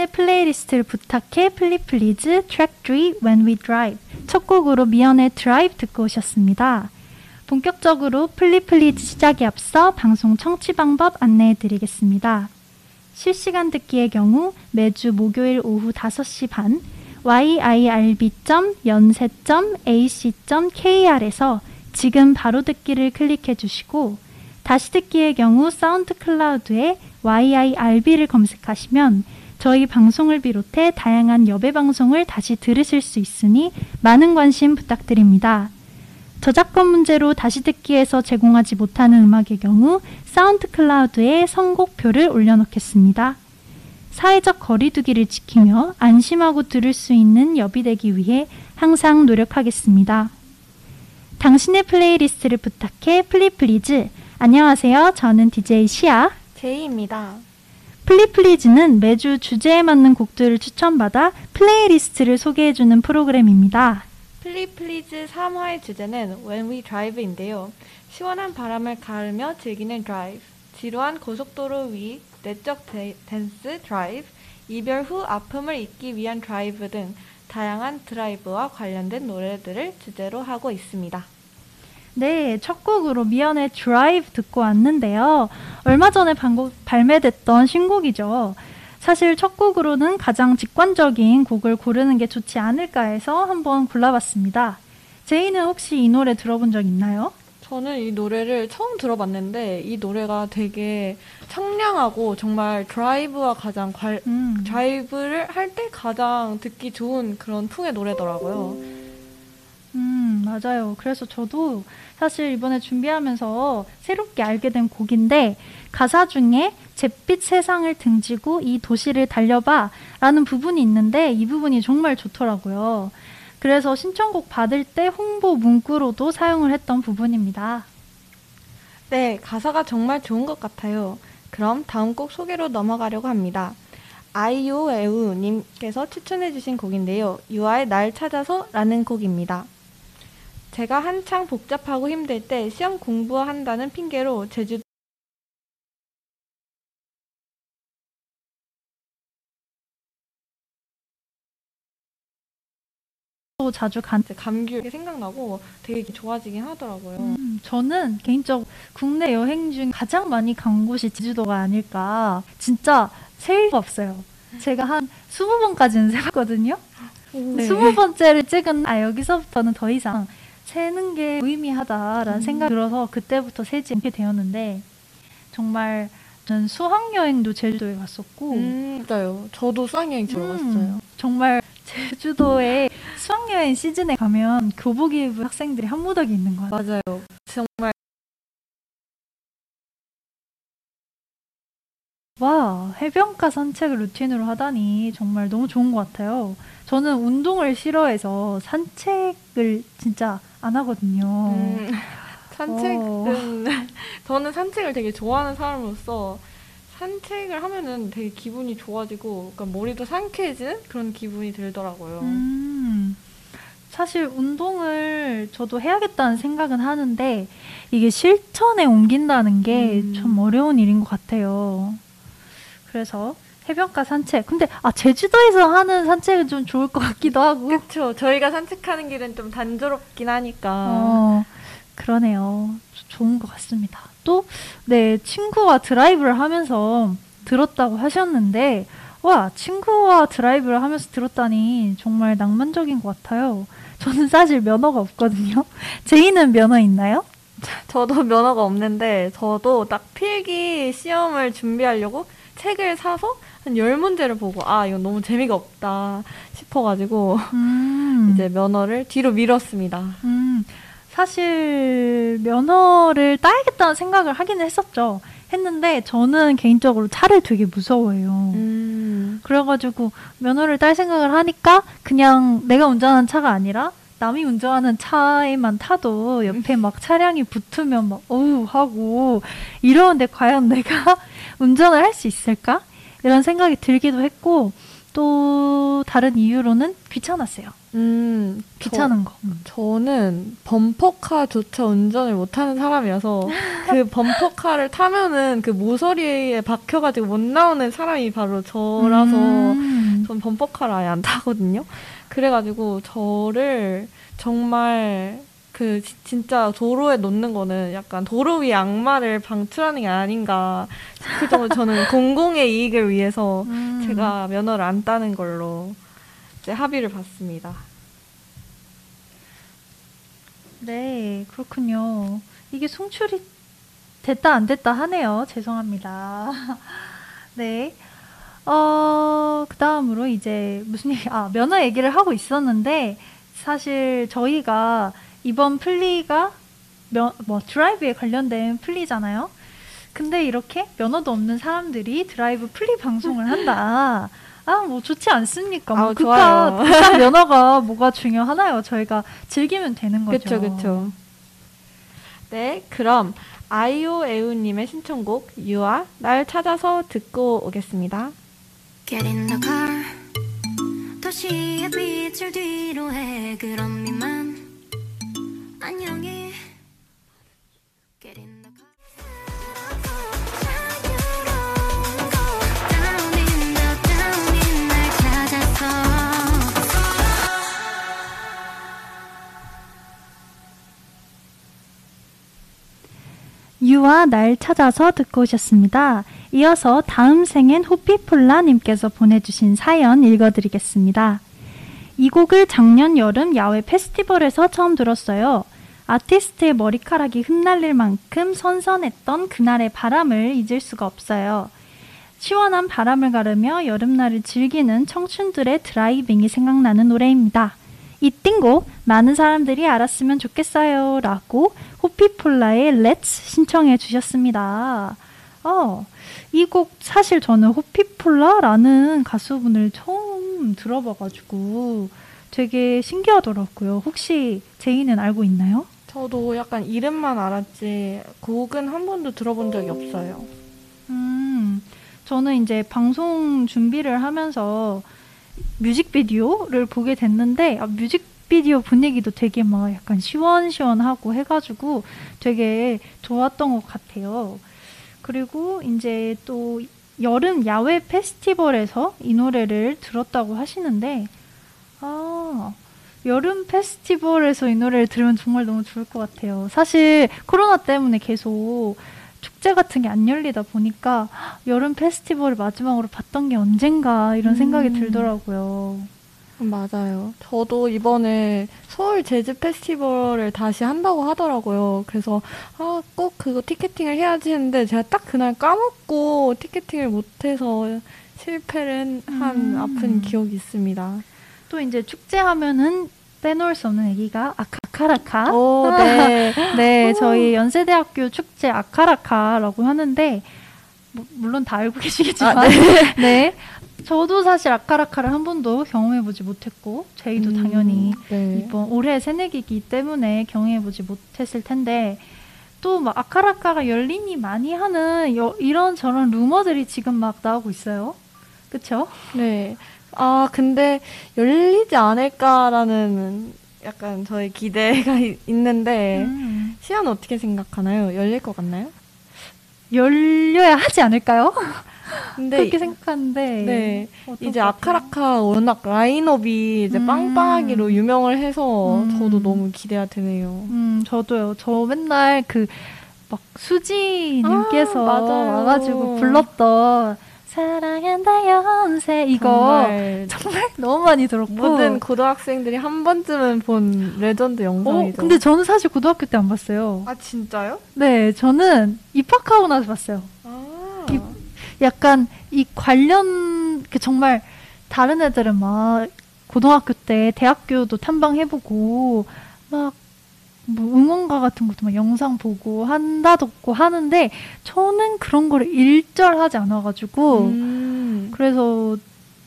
당신의 playlist를 부탁해 플리플리즈 트랙 3 When We Drive 첫 곡으로 미연의 드라이브 듣고 오셨습니다. 본격적으로 플리플리즈 시작에 앞서 방송 청취 방법 안내해 드리겠습니다. 실시간 듣기의 경우 매주 목요일 오후 5시 반 yirb.yonsei.ac.kr에서 지금 바로 듣기를 클릭해 주시고 다시 듣기의 경우 SoundCloud에 yirb를 검색하시면 저희 방송을 비롯해 다양한 여배 방송을 다시 들으실 수 있으니 많은 관심 부탁드립니다. 저작권 문제로 다시 듣기에서 제공하지 못하는 음악의 경우 SoundCloud에 선곡표를 올려놓겠습니다. 사회적 거리두기를 지키며 안심하고 들을 수 있는 여비 되기 위해 항상 노력하겠습니다. 당신의 playlist를 부탁해 플리플리즈 안녕하세요. 저는 DJ 시아 제이입니다. 플리플리즈는 매주 주제에 맞는 곡들을 추천받아 playlist를 소개해주는 프로그램입니다. 플리플리즈 3화의 주제는 When We Drive인데요. 시원한 바람을 가르며 즐기는 드라이브, 지루한 고속도로 위 내적 데, 댄스 드라이브, 이별 후 아픔을 잊기 위한 드라이브 등 다양한 드라이브와 관련된 노래들을 주제로 하고 있습니다. 네, 첫 곡으로 미연의 드라이브 듣고 왔는데요. 얼마 전에 방곡, 발매됐던 신곡이죠. 사실 첫 곡으로는 가장 직관적인 곡을 고르는 게 좋지 않을까 해서 한번 골라봤습니다. 제이는 혹시 이 노래 들어본 적 있나요? 저는 이 노래를 처음 들어봤는데 이 노래가 되게 청량하고 정말 드라이브와 가장 관, 음. 드라이브를 할 때 가장 듣기 좋은 그런 풍의 노래더라고요. 음, 맞아요. 그래서 저도 사실 이번에 준비하면서 새롭게 알게 된 곡인데 가사 중에 잿빛 세상을 등지고 이 도시를 달려봐 라는 부분이 있는데 이 부분이 정말 좋더라고요. 그래서 신청곡 받을 때 홍보 문구로도 사용을 했던 부분입니다. 네, 가사가 정말 좋은 것 같아요. 그럼 다음 곡 소개로 넘어가려고 합니다. 아이오에우님께서 추천해주신 곡인데요. 유아의 날 찾아서 라는 곡입니다. 제가 한창 복잡하고 힘들 때 시험 공부한다는 핑계로 제주 자주 간 감기 생각나고 되게 좋아지긴 하더라고요. 음, 저는 개인적으로 국내 여행 중 가장 많이 간 곳이 제주도가 아닐까. 진짜 세일 없어요. 제가 한 20번까지는 세봤거든요. 네. 20번째를 찍은 아 여기서부터는 더 이상 세는 게 무의미하다라는 음. 생각이 들어서 그때부터 세지 않게 되었는데 정말 저는 수학여행도 제주도에 갔었고 음, 맞아요. 저도 수학여행 들어갔어요. 음, 정말 제주도에 수학여행 시즌에 가면 교복 입은 학생들이 한 무더기 있는 것 같아요. 맞아요. 정말 와, 해변가 산책을 루틴으로 하다니 정말 너무 좋은 것 같아요. 저는 운동을 싫어해서 산책을 진짜 안 하거든요. 음, 산책은 어. 저는 산책을 되게 좋아하는 사람으로서 산책을 하면은 되게 기분이 좋아지고 그러니까 머리도 상쾌해지는 그런 기분이 들더라고요. 음, 사실 운동을 저도 해야겠다는 생각은 하는데 이게 실천에 옮긴다는 게좀 음. 어려운 일인 것 같아요. 그래서 해변가 산책. 근데 아 제주도에서 하는 산책은 좀 좋을 것 같기도 하고. 그렇죠. 저희가 산책하는 길은 좀 단조롭긴 하니까. 어, 그러네요. 좋은 것 같습니다. 또, 네, 친구와 드라이브를 하면서 들었다고 하셨는데, 와, 친구와 드라이브를 하면서 들었다니 정말 낭만적인 것 같아요. 저는 사실 면허가 없거든요. 제이는 면허 있나요? 저도 면허가 없는데, 저도 딱 필기 시험을 준비하려고 책을 사서 한 열 문제를 보고 아 이건 너무 재미가 없다 싶어가지고 음. 이제 면허를 뒤로 미뤘습니다. 음. 사실 면허를 따야겠다는 생각을 하기는 했었죠. 했는데 저는 개인적으로 차를 되게 무서워해요. 음. 그래가지고 면허를 딸 생각을 하니까 그냥 내가 운전하는 차가 아니라 남이 운전하는 차에만 타도 옆에 막 차량이 붙으면 막 어우 하고 이러는데 과연 내가 운전을 할 수 있을까? 이런 생각이 들기도 했고 또 다른 이유로는 귀찮았어요. 음, 귀찮은 거. 저는 범퍼카조차 운전을 못하는 사람이어서 그 범퍼카를 타면은 그 모서리에 박혀가지고 못 나오는 사람이 바로 저라서 음. 전 범퍼카를 아예 안 타거든요. 그래가지고 저를 정말 그 지- 진짜 도로에 놓는 거는 약간 도로 위 악마를 방출하는 게 아닌가 싶을 정도로 저는 공공의 이익을 위해서 음. 제가 면허를 안 따는 걸로 이제 합의를 봤습니다. 네, 그렇군요. 이게 송출이 됐다 안 됐다 하네요. 죄송합니다. 네. 어, 그 다음으로 이제 무슨 얘기, 아, 면허 얘기를 하고 있었는데, 사실 저희가 이번 플리가 면, 뭐, 드라이브에 관련된 플리잖아요. 근데 이렇게 면허도 없는 사람들이 드라이브 플리 방송을 한다. 아, 뭐 좋지 않습니까? 뭐 아우, 그깟, 좋아요. 그깟 면허가 뭐가 중요하나요? 저희가 즐기면 되는 거죠. 그쵸, 그쵸. 네, 그럼 아이오에우님의 신청곡 유아 날 찾아서 듣고 오겠습니다. Get in the car 도시의 빛을 뒤로 해 그럼 이만 안녕히 유아 날 찾아서 듣고 오셨습니다. 이어서 다음 생엔 호피폴라님께서 보내주신 사연 읽어드리겠습니다. 이 곡을 작년 여름 야외 페스티벌에서 처음 들었어요. 아티스트의 머리카락이 흩날릴 만큼 선선했던 그날의 바람을 잊을 수가 없어요. 시원한 바람을 가르며 여름날을 즐기는 청춘들의 드라이빙이 생각나는 노래입니다. 이 띵곡 많은 사람들이 알았으면 좋겠어요. 라고 호피폴라의 Let's 신청해 주셨습니다. 어, 이 곡 사실 저는 호피폴라라는 가수분을 처음 들어봐가지고 되게 신기하더라고요. 혹시 제이는 알고 있나요? 저도 약간 이름만 알았지 곡은 한 번도 들어본 적이 없어요. 음, 저는 이제 방송 준비를 하면서 뮤직비디오를 보게 됐는데, 아, 뮤직비디오 분위기도 되게 막 약간 시원시원하고 해가지고 되게 좋았던 것 같아요. 그리고 이제 또 여름 야외 페스티벌에서 이 노래를 들었다고 하시는데, 아, 여름 페스티벌에서 이 노래를 들으면 정말 너무 좋을 것 같아요. 사실 코로나 때문에 계속 축제 같은 게 안 열리다 보니까 헉, 여름 페스티벌을 마지막으로 봤던 게 언젠가 이런 생각이 음. 들더라고요. 맞아요. 저도 이번에 서울 재즈 페스티벌을 다시 한다고 하더라고요. 그래서 아, 꼭 그거 티켓팅을 해야지 했는데 제가 딱 그날 까먹고 티켓팅을 못해서 실패를 한 음. 아픈 기억이 있습니다. 또 이제 축제 하면은 빼놓을 수 없는 얘기가 아카카라카. 오, 네. 네, 저희 연세대학교 축제 아카라카라고 하는데 뭐, 물론 다 알고 계시겠지만 아, 네. 저도 사실 아카라카를 한 번도 경험해보지 못했고 제이도 음, 당연히 네. 이번 올해 새내기이기 때문에 경험해보지 못했을 텐데 또 막 아카라카가 열린이 많이 하는 여- 이런 저런 루머들이 지금 막 나오고 있어요. 그쵸? 네. 아, 근데 열리지 않을까라는 약간 저의 기대가 이- 있는데 음. 시안 어떻게 생각하나요? 열릴 것 같나요? 열려야 하지 않을까요? 근데 그렇게 생각하는데 네. 이제? 아카라카 워낙 라인업이 이제 음. 빵빵하기로 유명을 해서 음. 저도 너무 기대가 되네요. 음, 저도요. 저 맨날 그 막 수지님께서 아. 와가지고 불렀던 사랑한다 연세 이거 정말 정말 너무 많이 들었고 모든 고등학생들이 한 번쯤은 본 레전드 어, 영상이죠. 근데 저는 사실 고등학교 때 안 봤어요. 아 진짜요? 네, 저는 입학하고 나서 봤어요. 아, 이- 약간 이 관련 그 정말 다른 애들은 막 고등학교 때 대학교도 탐방해보고 막 뭐 응원가 같은 것도 막 영상 보고 한다 듣고 하는데 저는 그런 거를 일절하지 않아가지고 음. 그래서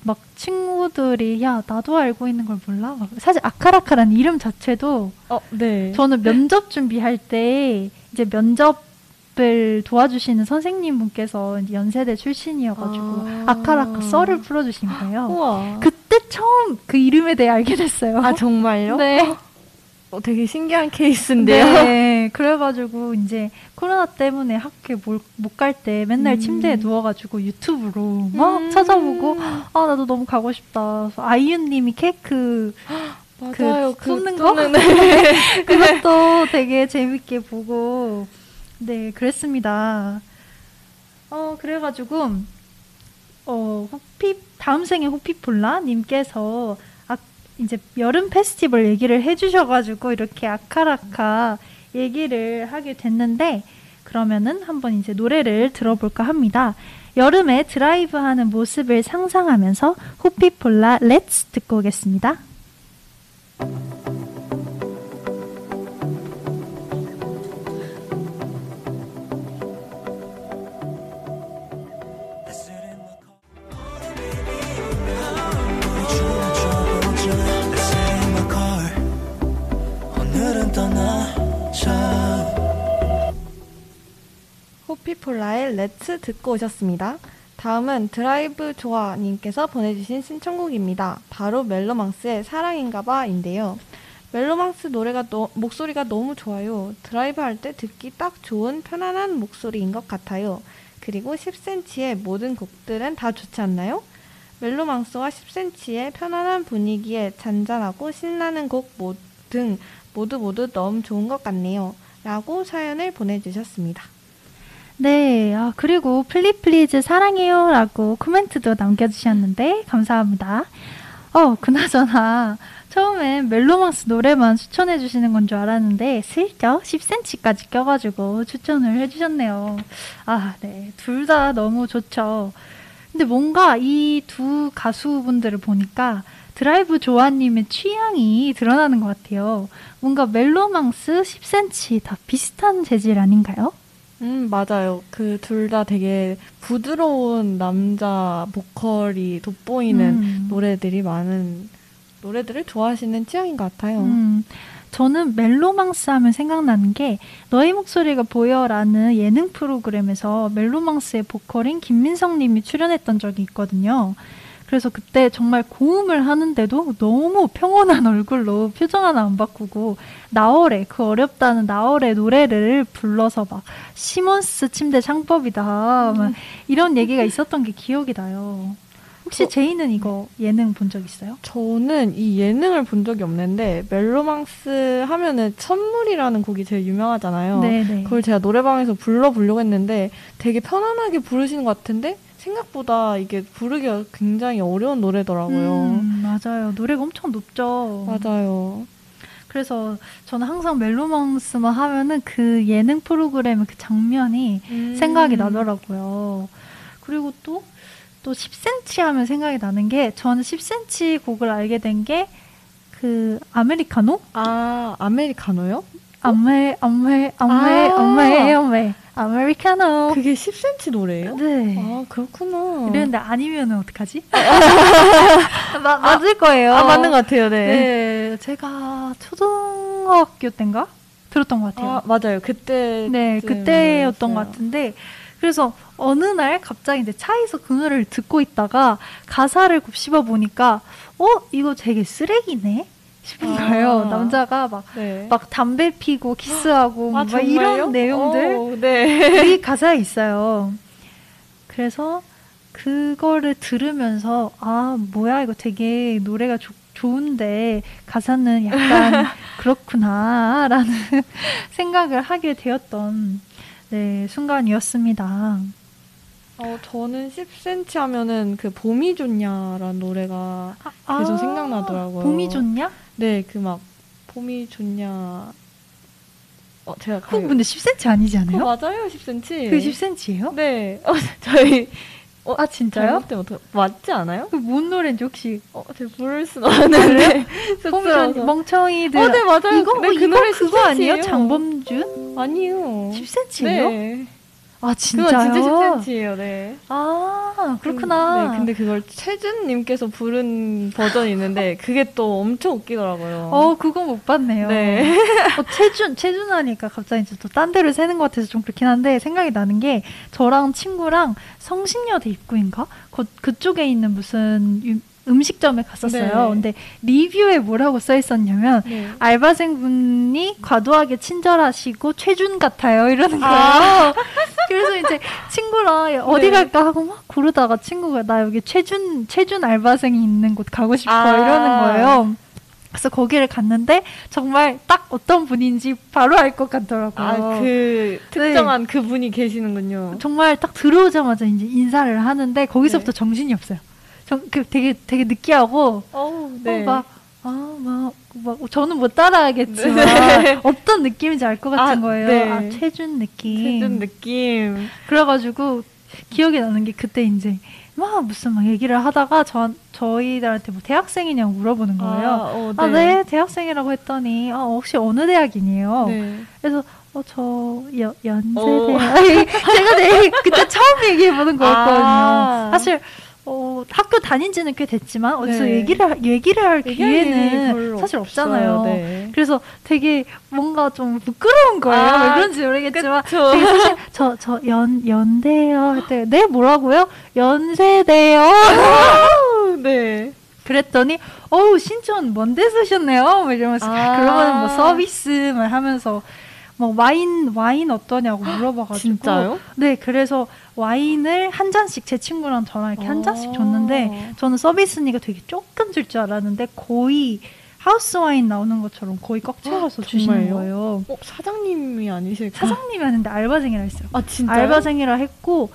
막 친구들이 야 나도 알고 있는 걸 몰라? 막 사실 아카라카라는 이름 자체도 어, 네. 저는 면접 준비할 때 이제 면접 을 도와주시는 선생님 분께서 연세대 출신이어가지고 아. 아. 카라카 썰을 풀어주신 거예요. 우와. 그때 처음 그 이름에 대해 알게 됐어요. 아 정말요? 네. 어, 되게 신기한 케이스인데요. 네. 그래가지고 이제 코로나 때문에 학교에 못 갈 때 맨날 음. 침대에 누워가지고 유튜브로 막 음. 찾아보고 아 나도 너무 가고 싶다. 아이유님이 케이크 맞아요. 그 굽는 거? 굽는 네. 그것도 되게 재밌게 보고 네 그랬습니다. 어 그래가지고 어 호피 다음 생에 호피폴라 님께서 아 이제 여름 페스티벌 얘기를 해주셔가지고 이렇게 아카라카 얘기를 하게 됐는데 그러면은 한번 이제 노래를 들어볼까 합니다. 여름에 드라이브하는 모습을 상상하면서 호피폴라 렛츠 듣고 오겠습니다. Let's 듣고 오셨습니다. 다음은 드라이브 조아님께서 보내주신 신청곡입니다. 바로 멜로망스의 사랑인가봐인데요. 멜로망스 노래가 너, 목소리가 너무 좋아요. 드라이브 할 때 듣기 딱 좋은 편안한 목소리인 것 같아요. 그리고 10cm의 모든 곡들은 다 좋지 않나요? 멜로망스와 10cm의 편안한 분위기에 잔잔하고 신나는 곡들 모두 모두 너무 좋은 것 같네요. 라고 사연을 보내주셨습니다. 네, 아, 그리고 플리플리즈 사랑해요 라고 코멘트도 남겨주셨는데 감사합니다. 어, 그나저나 처음엔 멜로망스 노래만 추천해 주시는 건 줄 알았는데 슬쩍 10cm까지 껴가지고 추천을 해주셨네요. 아, 네, 둘 다 너무 좋죠. 근데 뭔가 이 두 가수분들을 보니까 드라이브 조아님의 취향이 드러나는 것 같아요. 뭔가 멜로망스 10cm 다 비슷한 재질 아닌가요? 음, 맞아요. 그 둘 다 되게 부드러운 남자 보컬이 돋보이는 음. 노래들이 많은 노래들을 좋아하시는 취향인 것 같아요. 음, 저는 멜로망스 하면 생각나는 게 너의 목소리가 보여라는 예능 프로그램에서 멜로망스의 보컬인 김민성 님이 출연했던 적이 있거든요. 그래서 그때 정말 고음을 하는데도 너무 평온한 얼굴로 표정 하나 안 바꾸고 나월의 그 어렵다는 나월의 노래를 불러서 막 시몬스 침대 창법이다 막 이런 얘기가 있었던 게 기억이 나요. 혹시 어, 제이는 이거 예능 본 적 있어요? 저는 이 예능을 본 적이 없는데 멜로망스 하면은 천물이라는 곡이 제일 유명하잖아요. 네네. 그걸 제가 노래방에서 불러 보려고 했는데 되게 편안하게 부르시는 것 같은데 생각보다 이게 부르기가 굉장히 어려운 노래더라고요. 음, 맞아요. 노래가 엄청 높죠. 맞아요. 그래서 저는 항상 멜로망스만 하면은 그 예능 프로그램의 그 장면이 음. 생각이 나더라고요. 그리고 또, 또 10cm 하면 생각이 나는 게 저는 10cm 곡을 알게 된게 그 아메리카노? 아, 아메리카노요? 아메, 아메, 아메, 아. 아메, 아메, 아메리카노. 그게 10cm 노래예요? 네. 아, 그렇구나. 이랬는데 아니면은 어떡하지? 마, 맞을 거예요. 아, 맞는 것 같아요, 네. 네, 제가 초등학교 때인가 들었던 것 같아요. 아, 맞아요. 그때. 네, 그때였던 것 같은데 그래서 어느 날 갑자기 이제 차에서 그 노래를 듣고 있다가 가사를 곱씹어 보니까 어 이거 되게 쓰레기네 싶은 아. 거예요. 남자가 막 네. 막 담배 피고 키스하고 아, 막 정말요? 이런 내용들 어, 네. 이 가사에 있어요. 그래서 그거를 들으면서 아 뭐야 이거 되게 노래가 좋 좋은데 가사는 약간 그렇구나라는 생각을 하게 되었던 네 순간이었습니다. 어, 저는 10cm 하면은 그 봄이 좋냐라는 노래가 계속 생각나더라고요. 아, 봄이 좋냐? 네, 그 막 봄이 좋냐. 어, 제가 가요. 근데 10cm 아니지 않아요? 어, 맞아요, 10cm. 그 10cm예요? 네. 어, 저희 어, 아 진짜요? 잘못되면 어떡- 맞지 않아요? 그 뭔 노래인지 혹시 어, 제가 부를 수는 없는데. 쑥스러워서. 좋 멍청이들 어, 네, 맞아요. 이거 네, 어, 그 노래 그거 아니에요? 10cm 예요. 장범준? 아니요. 10cm예요? 네. 아 진짜요? 그건 진짜 10cm예요, 네. 아 그렇구나. 네, 근데 그걸 최준님께서 부른 버전이 있는데 그게 또 엄청 웃기더라고요. 어 그건 못 봤네요. 네. 어, 체준 체준 하니까 갑자기 이제 또딴 데를 새는 것 같아서 좀 그렇긴 한데 생각이 나는 게 저랑 친구랑 성신여대 입구인가 그 그쪽에 있는 무슨 유, 음식점에 갔었어요. 네. 근데 리뷰에 뭐라고 써 있었냐면 네. 알바생분이 과도하게 친절하시고 최준 같아요 이러는 거예요. 아. 그래서 이제 친구랑 어디 네. 갈까 하고 막 고르다가 친구가 나 여기 최준 최준 알바생이 있는 곳 가고 싶어 아. 이러는 거예요. 그래서 거기를 갔는데 정말 딱 어떤 분인지 바로 알 것 같더라고요. 아, 그 특정한 그 분이 계시는군요. 정말 딱 들어오자마자 이제 인사를 하는데 거기서부터 네. 정신이 없어요. 정, 그 되게 되게 느끼하고 어우, 어, 막, 아, 막, 막, 저는 못 따라하겠지만, 네. 어떤 느낌인지 알 것 같은 아, 거예요. 네. 아, 체준 느낌. 최준 느낌. 그래가지고, 기억이 나는 게 그때 이제, 막 무슨 막 얘기를 하다가, 저, 저희들한테 뭐 대학생이냐고 물어보는 거예요. 아, 어, 아, 네, 대학생이라고 했더니, 아, 혹시 어느 대학이니요? 네. 그래서, 어, 저, 여, 연세대. 어. 제가 네, 그때 처음 얘기해보는 거였거든요. 아. 사실, 어, 학교 다닌 지는 꽤 됐지만, 어디서 네. 얘기를, 하- 얘기를 할 기회는 사실. 없잖아요. 네. 그래서 되게 뭔가 좀 부끄러운 거예요. 아, 왜 그런지 모르겠지만. 그쵸. 되게 사실, 저, 저, 연, 연대요. 그때, 네, 뭐라고요? 연세대요. 네. 그랬더니, 어우, 신촌 뭔데 쓰셨네요? 막 이러면서. 아. 그러면 뭐 서비스만 하면서, 뭐 와인, 와인 어떠냐고 물어봐가지고. 진짜요? 네, 그래서 와인을 한 잔씩 제 친구랑 저랑 이렇게 한 잔씩 어. 줬는데, 저는 서비스니까 되게 조금 줄 줄 알았는데, 거의 하우스 와인 나오는 것처럼 거의 꽉 채워서 아, 주시는? 거예요. 어, 사장님이 아니실까? 사장님이 하는데 알바생이라 했어요. 아, 진짜. 알바생이라 했고,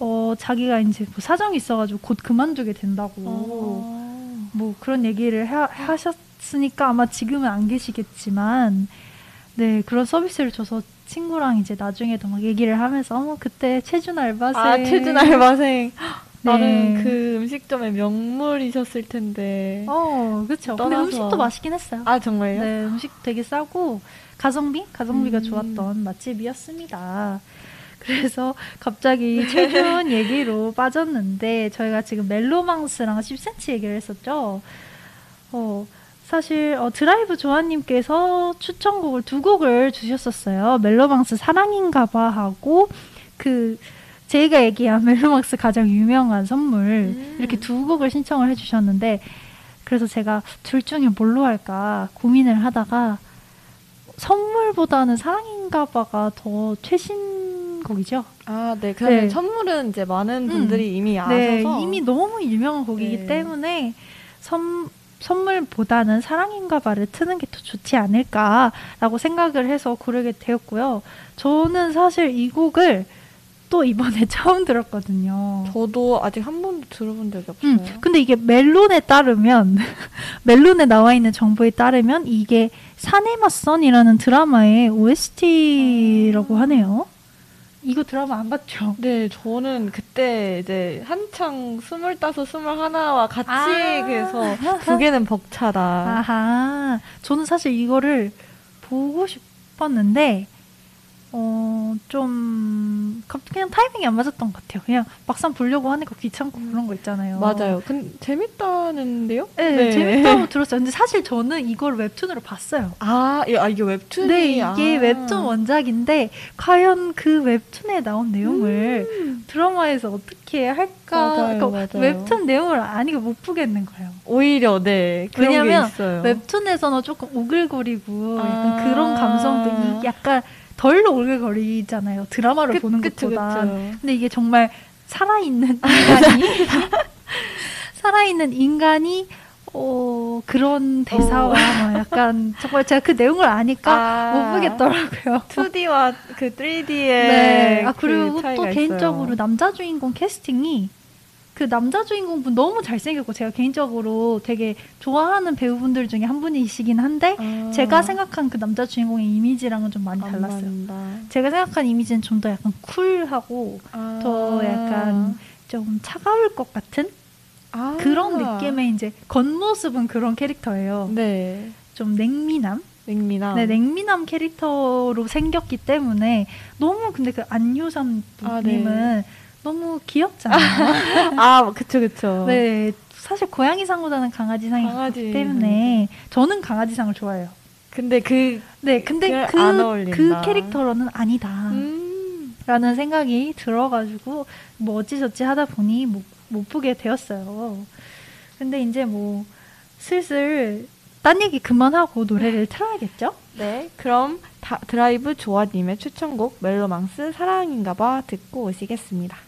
어, 자기가 이제 뭐 사정이 있어가지고 곧 그만두게 된다고. 어. 뭐 그런 얘기를 하, 하셨으니까 아마 지금은 안 계시겠지만 네 그런 서비스를 줘서 친구랑 이제 나중에도 막 얘기를 하면서 어머 그때 최준 알바생 아, 최준 알바생. 네. 나는 그 음식점의 명물이셨을 텐데. 어 그렇죠 근데. 음식도 맛있긴 했어요 아, 정말요? 네 음식 되게 싸고 가성비 가성비가 음. 좋았던 맛집이었습니다 그래서 갑자기 최준 얘기로 빠졌는데 저희가 지금 멜로망스랑 10cm 얘기를 했었죠. 어, 사실 어, 드라이브 조아님께서 추천곡을 두 곡을 주셨었어요. 멜로망스 사랑인가봐 하고 그 제가 얘기한 멜로망스 가장 유명한 선물 음. 이렇게 두 곡을 신청을 해주셨는데 그래서 제가 둘 중에 뭘로 할까 고민을 하다가 선물보다는 사랑인가봐가 더 최신 곡이죠. 아, 네. 그러면 네. 선물은 이제 많은 음. 분들이 이미 아셔서. 네, 이미 너무 유명한 곡이기 네. 때문에 선, 선물보다는 사랑인가 봐를 트는 게 더 좋지 않을까라고 생각을 해서 고르게 되었고요. 저는 사실 이 곡을 또 이번에 처음 들었거든요. 저도 아직 한 번도 들어본 적이 없어요. 음, 근데 이게 멜론에 따르면 멜론에 나와 있는 정보에 따르면 이게 사네마선이라는 드라마의 OST라고 아. 하네요. 이거 드라마 안 봤죠? 네, 저는 그때 이제 한창 스물다섯, 스물하나와 같이 아. 그래서 두 개는 벅차다. 아하. 저는 사실 이거를 보고 싶었는데, 어, 좀, 갑- 그냥 타이밍이 안 맞았던 것 같아요. 그냥 막상 보려고 하니까 귀찮고 그런 거 있잖아요. 맞아요. 근데 재밌다는데요? 네, 재밌다고 들었어요. 근데 사실 저는 이걸 웹툰으로 봤어요. 아, 이- 아, 이게 웹툰이 네, 이게 아. 웹툰 원작인데, 과연 그 웹툰에 나온 내용을 음. 드라마에서 어떻게 할까? 맞아요, 그러니까 맞아요. 웹툰 내용을 아니까 못 보겠는 거예요. 오히려 네 왜냐면. 웹툰에서는 조금 오글거리고 약간 아. 그런 감성도 이 약간 덜 오글거리잖아요. 드라마를 그- 보는 그쵸, 것보다. 그쵸. 근데 이게 정말 살아있는 인간이 살아있는 인간이 어 그런 대사와 막 약간 정말 제가 그 내용을 아니까 아. 못 보겠더라고요. 2D와 그 3D의 네. 아그 그리고 또 차이가 개인적으로 있어요. 남자 주인공 캐스팅이 그 남자 주인공분 너무 잘생겼고 제가 개인적으로 되게 좋아하는 배우분들 중에 한 분이시긴 한데 아. 제가 생각한 그 남자 주인공의 이미지랑은 좀 많이 안 달랐어요. 맞는다. 제가 생각한 이미지는 좀 더 약간 쿨하고 아. 더 약간 좀 차가울 것 같은 아. 그런 느낌의 이제 겉모습은 그런 캐릭터예요. 네 좀 냉미남? 냉미나 네, 냉미남 캐릭터로 생겼기 때문에 너무 근데 그 안유삼 아, 님은 너무 귀엽잖아요. 아 그쵸 그쵸 네, 사실 고양이상보다는 강아지상이 강아지 기 때문에 저는 강아지상을 좋아해요. 근데 그 네, 근데 그. 그 캐릭터로는 아니다. 음. 라는 생각이 들어가지고 뭐 어찌저찌 하다 보니 못, 못 보게 되었어요. 근데 이제 뭐 슬슬 딴 얘기 그만하고 노래를 틀어야겠죠? 네, 그럼 다, 드라이브 조아님의 추천곡 멜로망스 사랑인가봐 듣고 오시겠습니다.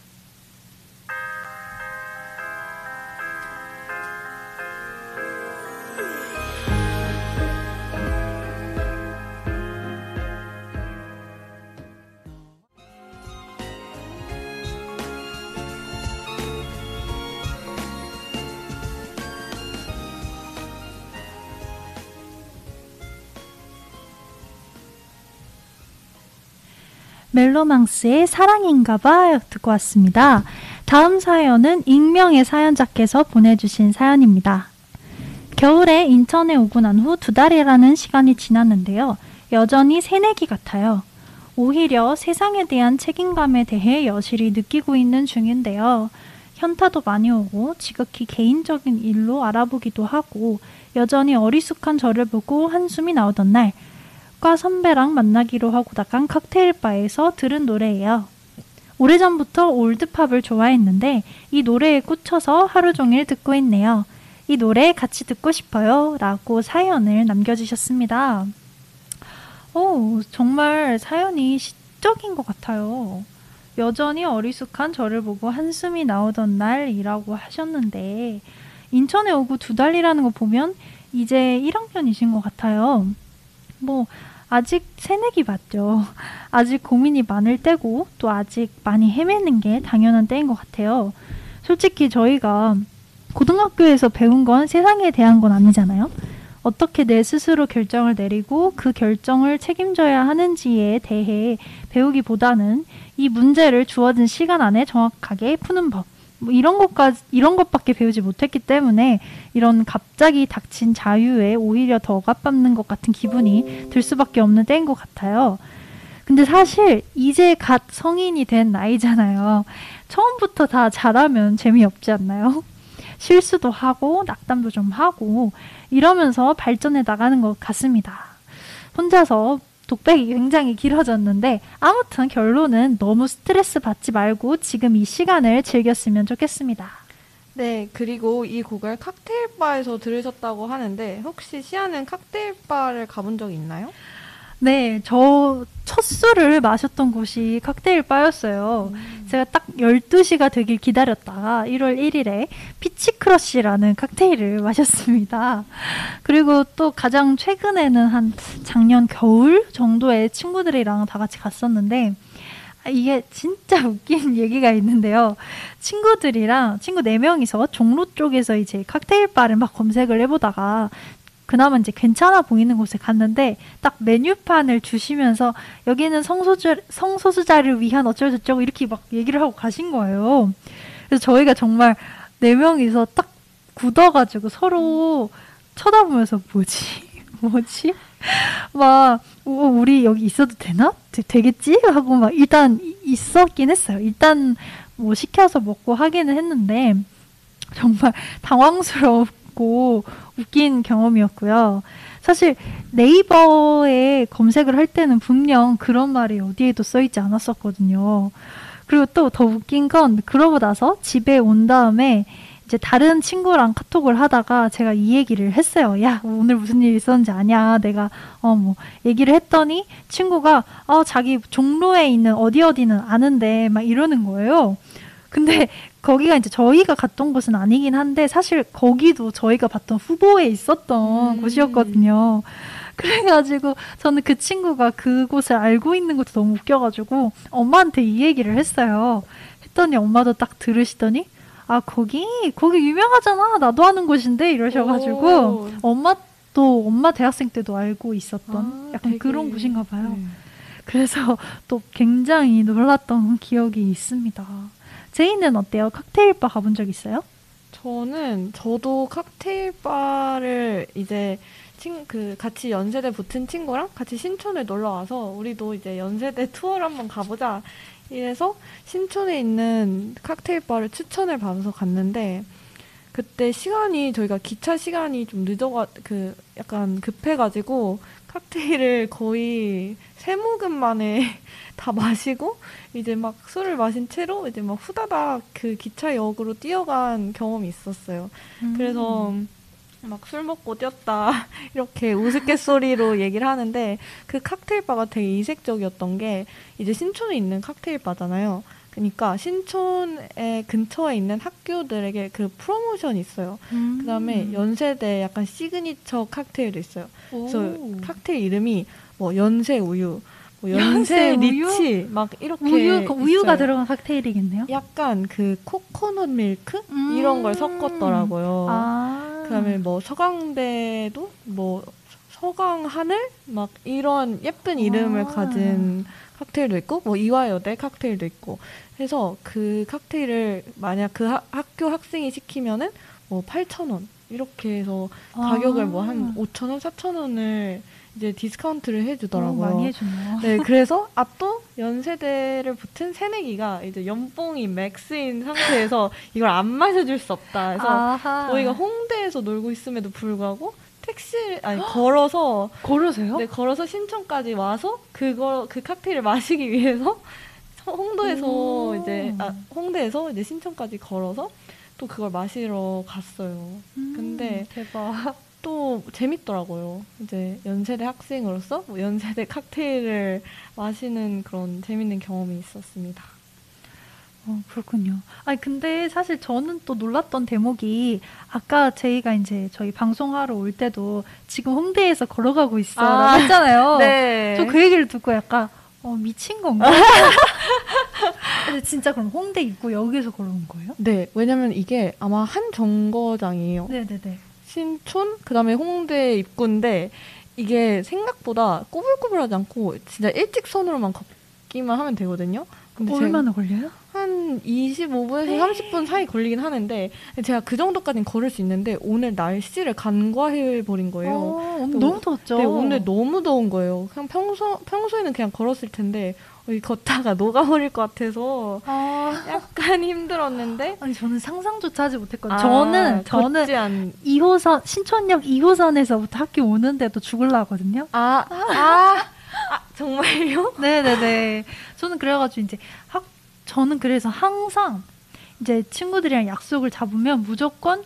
멜로망스의 사랑인가봐 듣고 왔습니다. 다음 사연은 익명의 사연자께서 보내주신 사연입니다. 겨울에 인천에 오고 난 후 두 달이라는 시간이 지났는데요. 여전히 새내기 같아요. 오히려 세상에 대한 책임감에 대해 여실히 느끼고 있는 중인데요. 현타도 많이 오고 지극히 개인적인 일로 알아보기도 하고 여전히 어리숙한 저를 보고 한숨이 나오던 날 과 선배랑 만나기로 하고 나간 칵테일 바에서 들은 노래예요. 오래전부터 올드팝을 좋아했는데 이 노래에 꽂혀서 하루 종일 듣고 있네요. 이 노래 같이 듣고 싶어요. 라고 사연을 남겨주셨습니다. 오, 정말 사연이 시적인 것 같아요. 여전히 어리숙한 저를 보고 한숨이 나오던 날이라고 하셨는데, 인천에 오고 두 달이라는 거 보면 이제 1학년이신 것 같아요. 뭐, 아직 새내기 맞죠. 아직 고민이 많을 때고 또 아직 많이 헤매는 게 당연한 때인 것 같아요. 솔직히 저희가 고등학교에서 배운 건 세상에 대한 건 아니잖아요. 어떻게 내 스스로 결정을 내리고 그 결정을 책임져야 하는지에 대해 배우기보다는 이 문제를 주어진 시간 안에 정확하게 푸는 법, 뭐 이런 것까지 이런 것밖에 배우지 못했기 때문에 이런 갑자기 닥친 자유에 오히려 더 억압받는 것 같은 기분이 들 수밖에 없는 때인 것 같아요. 근데 사실 이제 갓 성인이 된 나이잖아요. 처음부터 다 잘하면 재미없지 않나요? 실수도 하고 낙담도 좀 하고 이러면서 발전해 나가는 것 같습니다. 혼자서 독백이 굉장히 길어졌는데 아무튼 결론은 너무 스트레스 받지 말고 지금 이 시간을 즐겼으면 좋겠습니다. 네, 그리고 이 곡을 칵테일 바에서 들으셨다고 하는데 혹시 시아는 칵테일 바를 가본 적 있나요? 네, 저 첫 술을 마셨던 곳이 칵테일 바였어요. 음. 제가 딱 12시가 되길 기다렸다가 1월 1일에 피치크러쉬라는 칵테일을 마셨습니다. 그리고 또 가장 최근에는 한 작년 겨울 정도에 친구들이랑 다 같이 갔었는데 아, 이게 진짜 웃긴 얘기가 있는데요. 친구들이랑 친구 4명이서 종로 쪽에서 이제 칵테일 바를 막 검색을 해보다가 그나마 이제 괜찮아 보이는 곳에 갔는데 딱 메뉴판을 주시면서 여기는 성소주, 성소수자를 위한 어쩌고저쩌고 이렇게 막 얘기를 하고 가신 거예요. 그래서 저희가 정말 네 명이서 딱 굳어가지고 서로 쳐다보면서 뭐지? 뭐지? 막 어, 우리 여기 있어도 되나? 되, 겠지 하고 막 일단 있었긴 했어요. 일단 뭐 시켜서 먹고 하기는 했는데 정말 당황스럽고 웃긴 경험이었고요. 사실 네이버에 검색을 할 때는 분명 그런 말이 어디에도 써있지 않았었거든요. 그리고 또 더 웃긴 건 그러고 나서 집에 온 다음에 이제 다른 친구랑 카톡을 하다가 제가 이 얘기를 했어요. 야, 오늘 무슨 일 있었는지 아냐? 내가 어 뭐 얘기를 했더니 친구가 어 자기 종로에 있는 어디 어디는 아는데 막 이러는 거예요. 근데 거기가 이제 저희가 갔던 곳은 아니긴 한데 사실 거기도 저희가 봤던 후보에 있었던 음. 곳이었거든요. 그래가지고 저는 그 친구가 그곳을 알고 있는 것도 너무 웃겨가지고 엄마한테 이 얘기를 했어요. 했더니 엄마도 딱 들으시더니 아 거기 거기 유명하잖아 나도 아는 곳인데 이러셔가지고 오. 엄마도 엄마 대학생 때도 알고 있었던 아, 약간 되게- 그런 곳인가 봐요. 네. 그래서 또 굉장히 놀랐던 기억이 있습니다. 제이는 어때요? 칵테일 바 가본 적 있어요? 저는 저도 칵테일 바를 이제 친, 그 같이 연세대 붙은 친구랑 같이 신촌에 놀러 와서 우리도 이제 연세대 투어를 한번 가보자 이래서 신촌에 있는 칵테일 바를 추천을 받아서 갔는데 그때 시간이 저희가 기차 시간이 좀 늦어가 그 약간 급해가지고 칵테일을 거의 세 모금 만에 다 마시고 이제 막 술을 마신 채로 이제 막 후다닥 그 기차역으로 뛰어간 경험이 있었어요. 음. 그래서 막 술 먹고 뛰었다 이렇게 우스갯소리로 얘기를 하는데 그 칵테일 바가 되게 이색적이었던 게 이제 신촌에 있는 칵테일 바잖아요. 그러니까 신촌에 근처에 있는 학교들에게 그 프로모션이 있어요. 음. 그다음에 연세대 약간 시그니처 칵테일도 있어요. 그래서 오. 칵테일 이름이 뭐 연세 우유, 뭐 연세 연세 우유? 리치 막 이렇게 우유 그 우유가. 들어간 칵테일이겠네요. 약간 그 코코넛 밀크 음. 이런 걸 섞었더라고요. 아. 그다음에 뭐 서강대도 뭐 서강 하늘 막 이런 예쁜 이름을 아. 가진 칵테일도 있고 뭐 이화여대 칵테일도 있고 해서 그 칵테일을 만약 그 하- 학교 학생이 시키면은 뭐 8,000원 이렇게 해서 가격을 뭐한 5,000원, 4,000원을 이제 디스카운트를 해 어, 주더라고요. 많이 해주네요. 네, 그래서 아 또 연세대를 붙은 새내기가 이제 연뽕이 max인 상태에서 이걸 안 마셔줄 수 없다. 그래서 아하. 저희가 홍대에서 놀고 있음에도 불구하고 택시 아니 걸어서 걸으세요? 네, 걸어서 신촌까지 와서 그거 그 칵테일을 마시기 위해서 홍대에서 오. 이제 아, 홍대에서 이제 신촌까지 걸어서 또 그걸 마시러 갔어요. 음, 근데 대박. 또 재밌더라고요. 이제 연세대 학생으로서 뭐 연세대 칵테일을 마시는 그런 재밌는 경험이 있었습니다. 어, 그렇군요. 아니, 근데 사실 저는 또 놀랐던 대목이 아까 저희가 이제 저희 방송하러 올 때도 지금 홍대에서 걸어가고 있어. 아, 라고 했잖아요. 네. 저 그 얘기를 듣고 약간, 어, 미친 건가? 근데 진짜 그럼 홍대 입구 여기서 걸어온 거예요? 네, 왜냐면 이게 아마 한 정거장이에요. 네네네. 신촌, 그 다음에 홍대 입구인데 이게 생각보다 꼬불꼬불하지 않고 진짜 일직선으로만 걷기만 하면 되거든요. 근데 얼마나 걸려요? 한 25분에서 30분 사이 걸리긴 하는데 제가 그 정도까지는 걸을 수 있는데 오늘 날씨를 간과해 버린 거예요. 어, 또 너무 더웠죠. 네, 오늘 너무 더운 거예요. 그냥 평소 평소에는 그냥 걸었을 텐데 걷다가 녹아버릴 것 같아서 아, 약간 힘들었는데 아니, 저는 상상조차 하지 못했거든요. 아, 저는, 저는 않... 2호선, 신촌역 2호선에서부터 학교 오는데도 죽을라거든요. 아, 아, 아, 정말요? 네네네. 저는 그래가지고 이제 학, 저는 그래서 항상 이제 친구들이랑 약속을 잡으면 무조건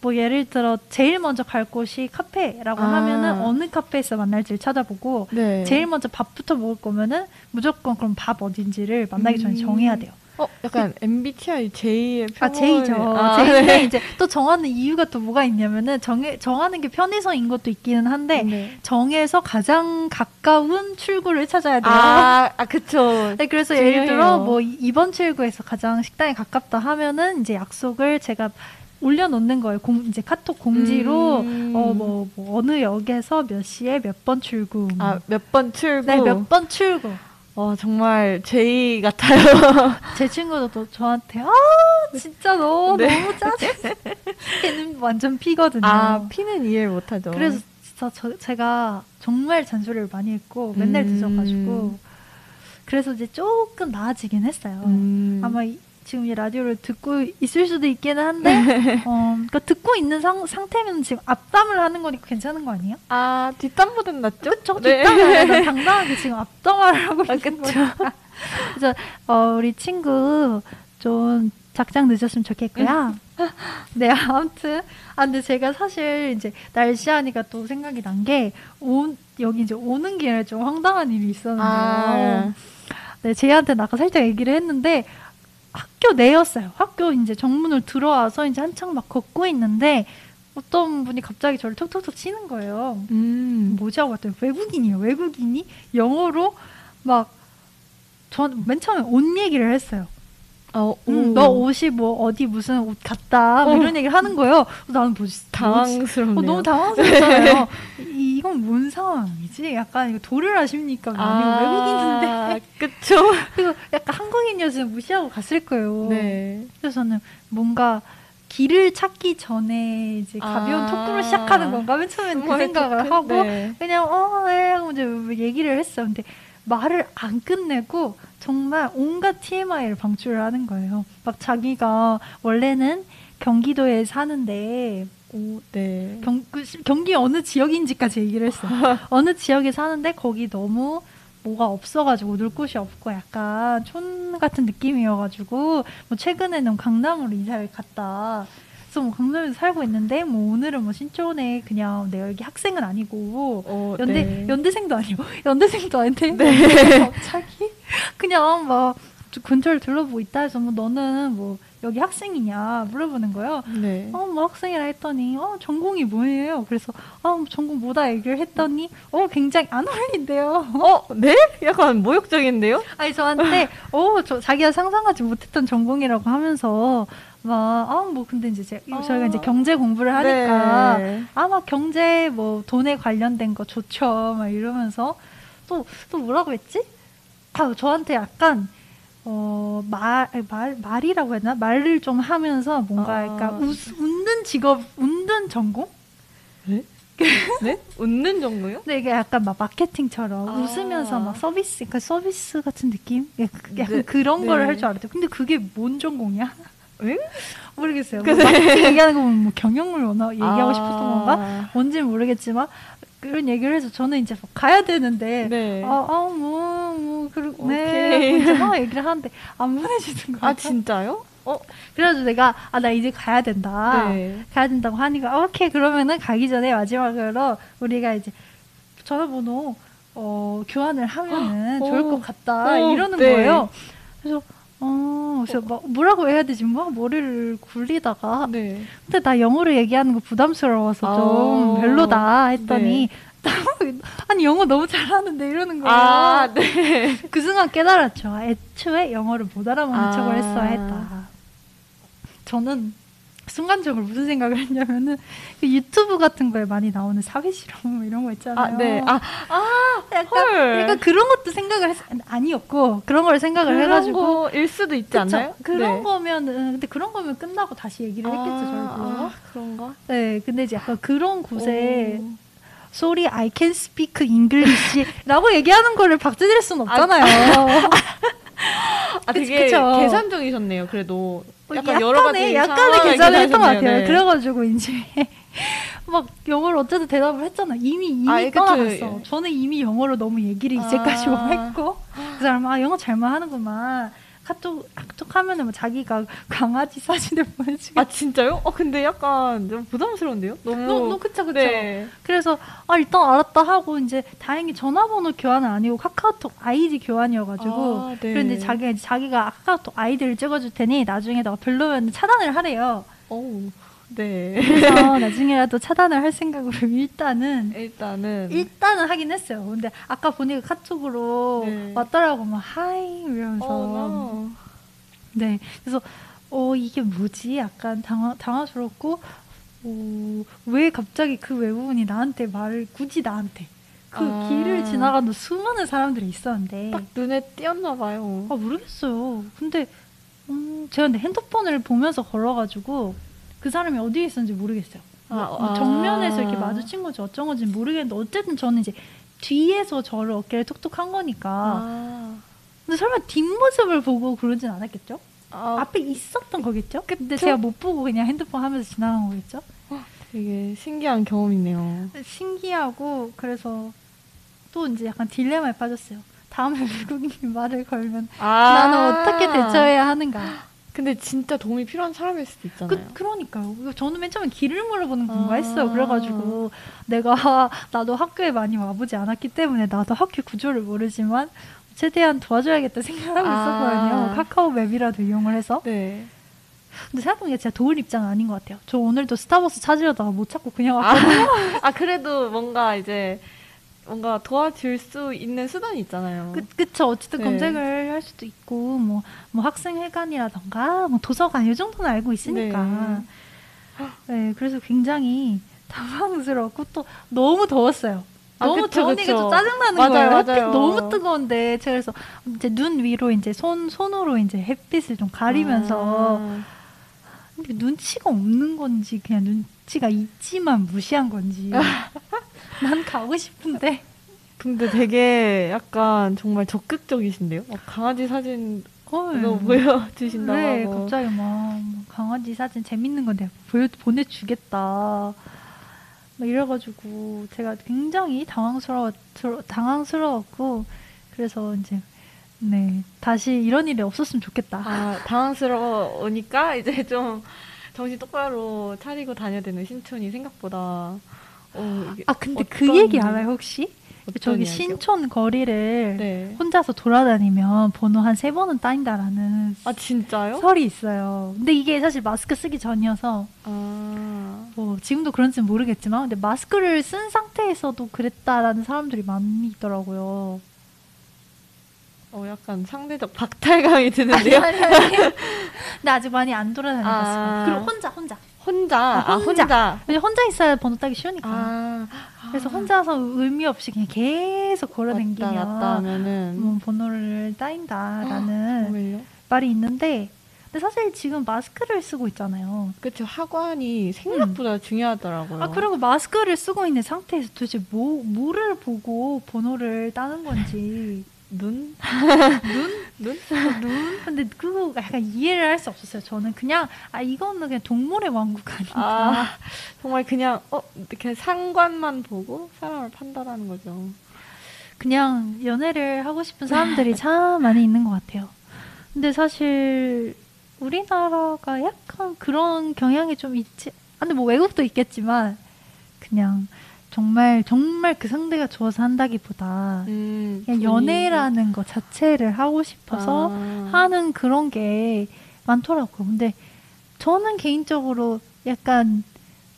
뭐 예를 들어 제일 먼저 갈 곳이 카페라고 아. 하면은 어느 카페에서 만날지를 찾아보고 네. 제일 먼저 밥부터 먹을 거면은 무조건 그럼 밥 어딘지를 만나기 전에 음. 정해야 돼요. 어, 약간 MBTI J의 아, 표본. 제이죠. 아, 제인데 네. 이제 또 정하는 이유가 또 뭐가 있냐면은 정해, 정하는 게 편의성인 것도 있기는 한데 네. 정해서 가장 가까운 출구를 찾아야 돼요. 아, 아, 그쵸. 네, 그래서 예를 들어 중요해요. 뭐 이- 이번 출구에서 가장 식당에 가깝다 하면은 이제 약속을 제가 올려놓는 거예요. 공, 이제 카톡 공지로 음. 어뭐 어느 역에서 몇 시에 몇 번 출구. 아, 몇 번 출구. 네, 몇 번 출구. 와, 정말 제이 같아요. 제 친구도 또 저한테 아 진짜 너 네. 너무 짜증. 걔는 완전 피거든요. 아, 피는 이해를 못하죠. 그래서 진짜 저, 제가 정말 잔소리를 많이 했고 맨날 음. 늦어가지고 그래서 이제 조금 나아지긴 했어요. 음. 아마 이- 지금 이 라디오를 듣고 있을 수도 있기는 한데 어, 그러니까 듣고 있는 상, 상태면 지금 앞담을 하는 거니까 괜찮은 거 아니에요? 아, 뒷담보단 낫죠? 그쵸? 네. 뒷담을 당당하게 지금 앞담화를 하고 아, 있는 그쵸. 거니까 그래서 어, 우리 친구 좀 작작 늦었으면 좋겠고요. 네, 아무튼 아 근데 제가 사실 이제 날씨 하니까 또 생각이 난게 여기 이제 오는 길에 좀 황당한 일이 있었는데요. 아, 네, 제이한테 아까 살짝 얘기를 했는데 학교 내였어요. 학교 이제 정문을 들어와서 이제 한창 막 걷고 있는데 어떤 분이 갑자기 저를 톡톡톡 치는 거예요. 음. 뭐지 하고 봤더니 외국인이에요. 외국인이 영어로 막 전 맨 처음에 옷 얘기를 했어요. 어, 음, 오. 너 옷이 뭐 어디 무슨 옷 같다 뭐 어. 이런 얘기를 하는 거예요. 나는 뭐지 당황스럽네요. 어, 너무 당황스럽잖아요. 이, 이건 뭔 상황이지? 약간 이거 도를 하십니까? 아니면 외국인인데 그쵸. 그래서 약간 한국인이었으면 무시하고 갔을 거예요. 네. 그래서 저는 뭔가 길을 찾기 전에 이제 가벼운 아. 토크로 시작하는 건가? 맨 처음에는 그 생각을 토크? 하고 네. 그냥 어, 네 하고 이제 얘기를 했어요. 근데 말을 안 끝내고 정말 온갖 TMI를 방출을 하는 거예요. 막 자기가 원래는 경기도에 사는데 오, 네. 경, 그 시- 경기 어느 지역인지까지 얘기를 했어요. 어느 지역에 사는데 거기 너무 뭐가 없어가지고 놀 곳이 없고 약간 촌 같은 느낌이어가지고 뭐 최근에는 강남으로 이사를 갔다. 그래서 뭐 강남에서 살고 있는데 뭐 오늘은 뭐 신촌에 그냥 내가 여기 학생은 아니고 어, 연대 네. 연대생도 아니고 연대생도 아닌데 네. 갑자기 그냥 막 근처를 둘러보고 있다 해서 뭐 너는 뭐 여기 학생이냐 물어보는 거예요. 네. 어, 뭐 학생이라 했더니, 어, 전공이 뭐예요? 그래서, 아, 뭐 전공 뭐다 얘기를 했더니, 어, 굉장히 안 어울린대요. 어, 네? 약간 모욕적인데요? 아니, 저한테, 어, 저, 자기가 상상하지 못했던 전공이라고 하면서, 막, 아, 뭐, 근데 이제 제, 아. 저희가 이제 경제 공부를 하니까, 네. 아, 막 경제, 뭐, 돈에 관련된 거 좋죠. 막 이러면서, 또, 또 뭐라고 했지? 아, 저한테 약간, 어, 말, 말, 말이라고 했나? 말을 좀 하면서 뭔가 아. 약간 웃, 웃는 직업, 웃는 전공? 네? 웃는 정도요? 근데 이게 약간 막 마케팅처럼 아. 웃으면서 막 서비스, 그러니까 서비스 같은 느낌? 약간, 약간 네. 그런 네. 거를 할 줄 알았대요. 근데 그게 뭔 전공이야? 응? 모르겠어요. 그- 뭐 마케팅 얘기하는 거 보면 뭐 원하, 얘기하고 아. 싶었던 건가? 뭔지는 모르겠지만 그런 얘기를 해서 저는 이제 막 가야 되는데 네. 아, 아, 뭐, 뭐, 그러, 네. 오케이. 뭐 이제 막 얘기를 하는데 안 보내주는 거야. 아, 진짜요? 어, 그래가지고 내가, 아, 나 이제 가야 된다. 네. 가야 된다고 하니까, 아, 오케이. 그러면은 가기 전에 마지막으로 우리가 이제 전화번호, 어, 교환을 하면은 오. 좋을 것 같다. 오, 이러는 네. 거예요. 그래서, 어, 그래서 막 뭐라고 해야 되지? 막 머리를 굴리다가. 네. 근데 나 영어로 얘기하는 거 부담스러워서 좀 아. 별로다 했더니, 아니 영어 너무 잘하는데 이러는 거예요. 아, 네. 그 순간 깨달았죠. 애초에 영어를 못 알아먹는 아. 척을 했어야 했다. 저는 순간적으로 무슨 생각을 했냐면은 그 유튜브 같은 거에 많이 나오는 사회 실험 이런 거 있잖아요. 아, 네. 아, 약간, 헐. 약간 그런 것도 생각을 했 아니었고 그런 걸 생각을 그런 해가지고 거일 수도 있지 그쵸? 않나요? 그런 네. 거면은 근데 그런 거면 끝나고 다시 얘기를 했겠죠 저희도. 아, 그런가? 네, 근데 이제 약간 그런 곳에 오. sorry I can speak English라고 얘기하는 거를 박제될 순 없잖아요. 아, 그치, 되게 그쵸. 계산적이셨네요. 그래도 약간 약간의, 여러 가지 약간의 계산을 했던 것 같아요. 네. 그래가지고 이제 막 영어로 어쨌든 대답을 했잖아. 이미 이미 아, 그쵸. 떠나갔어. 저는 이미 영어로 너무 얘기를 이제까지 아. 했고 그 사람 아 영어 잘만 하는구만. 카톡 카톡 하면은 뭐 자기가 강아지 사진을 보내주고. 아, 진짜요? 어, 근데 약간 좀 부담스러운데요? 너무. 너, 너 그쵸 그쵸. 네. 그래서 아 일단 알았다 하고 이제 다행히 전화번호 교환은 아니고 카카오톡 아이디 교환이어가지고 아, 네. 그런데 자기가 이제 자기가 카카오톡 아이디를 찍어줄 테니 나중에 너가 별로면 차단을 하래요. 어우, 네. 그래서 나중에라도 차단을 할 생각으로 일단은 일단은. 일단은 하긴 했어요. 근데 아까 보니까 카톡으로 네. 왔더라고 막 hi 이러면서 어, 네 그래서 어 이게 뭐지 약간 당황 당황스럽고 어, 왜 갑자기 그 외국인이 나한테 말을 굳이 나한테 그 아. 길을 지나가는 수많은 사람들이 있었는데 딱 눈에 띄었나 봐요. 아 모르겠어요. 근데 음, 제가 근데 핸드폰을 보면서 걸어가지고 그 사람이 어디에 있었는지 모르겠어요. 아, 뭐 아. 정면에서 이렇게 마주친 건지 어쩐 건지 모르겠는데 어쨌든 저는 이제 뒤에서 저를 어깨를 톡톡 한 거니까 아. 근데 설마 뒷모습을 보고 그러진 않았겠죠? 아, 앞에 있었던 거겠죠? 근데 그쵸? 제가 못 보고 그냥 핸드폰 하면서 지나간 거겠죠? 되게 신기한 경험이네요. 신기하고 그래서 또 이제 약간 딜레마에 빠졌어요. 다음에 외국인이 말을 걸면 아. 나는 어떻게 대처해야 하는가? 근데 진짜 도움이 필요한 사람일 수도 있잖아요. 그, 그러니까요. 이거 저는 맨 처음에 길을 물어보는 건가 아. 했어요. 그래가지고 내가 나도 학교에 많이 와보지 않았기 때문에 나도 학교 구조를 모르지만 최대한 도와줘야겠다 생각을 하고 아. 있었거든요. 카카오 맵이라도 이용을 해서. 네. 근데 생각해보니까 진짜 도울 입장은 아닌 것 같아요. 저 오늘도 스타벅스 찾으려다가 못 찾고 그냥 왔거든요. 아, 아 그래도 뭔가 이제 뭔가 도와줄 수 있는 수단이 있잖아요. 그, 그쵸. 어쨌든 네. 검색을 할 수도 있고, 뭐, 뭐 학생회관이라던가, 뭐 도서관, 이 정도는 알고 있으니까. 네. 그래서 굉장히 당황스럽고 또 너무 더웠어요. 아, 너무 그쵸, 더운 게 그쵸. 좀 짜증나는 맞아요, 거예요. 맞아요. 너무 뜨거운데 제가 그래서 이제 눈 위로 이제 손 손으로 이제 햇빛을 좀 가리면서 아. 근데 눈치가 없는 건지 그냥 눈치가 있지만 무시한 건지 난 가고 싶은데 근데 되게 약간 정말 적극적이신데요? 막 강아지 사진 어, 이거 보여주신다고 네, 하고. 갑자기 막 강아지 사진 재밌는 거 내가 보여 보내주겠다. 막 이래가지고 제가 굉장히 당황스러워 당황스러웠고 그래서 이제 네 다시 이런 일이 없었으면 좋겠다. 아, 당황스러우니까 이제 좀 정신 똑바로 차리고 다녀야 되는 신촌이 생각보다 어, 아 근데 그 어떤 얘기 일- 알아요 혹시? 저기 이야기요? 신촌 거리를 네. 혼자서 돌아다니면 번호 한 세 번은 따인다라는 아 진짜요? 설이 있어요. 근데 이게 사실 마스크 쓰기 전이어서 아, 뭐 지금도 그런지는 모르겠지만 근데 마스크를 쓴 상태에서도 그랬다라는 사람들이 많이 있더라고요. 어 약간 상대적 박탈감이 드는데요. 아니, 아니. 근데 아직 많이 안 돌아다녀봤어요. 아. 그리고 혼자 혼자. 혼자, 아 혼자. 혼자. 왜냐 혼자 있어야 번호 따기 쉬우니까. 아, 그래서 혼자서 의미 없이 그냥 계속 왔다 걸어다니면 하면은 뭐 번호를 따인다라는 정말요? 말이 있는데 근데 사실 지금 마스크를 쓰고 있잖아요. 그쵸 하관이 생각보다 중요하더라고요. 아 그리고 마스크를 쓰고 있는 상태에서 도대체 뭐 뭐를 보고 번호를 따는 건지 눈? 눈? 눈? 눈? 근데 그거 약간 이해를 할 수 없었어요. 저는 그냥 아 이거는 그냥 동물의 왕국 아닌가. 아 정말 그냥 어 이렇게 상관만 보고 사람을 판단하는 거죠. 그냥 연애를 하고 싶은 사람들이 참 많이 있는 것 같아요. 근데 사실 우리나라가 약간 그런 경향이 좀 있지. 아, 근데 뭐 외국도 있겠지만 그냥 정말 정말 그 상대가 좋아서 한다기보다 음, 그냥 연애라는 것 자체를 하고 싶어서 아, 하는 그런 게 많더라고요. 근데 저는 개인적으로 약간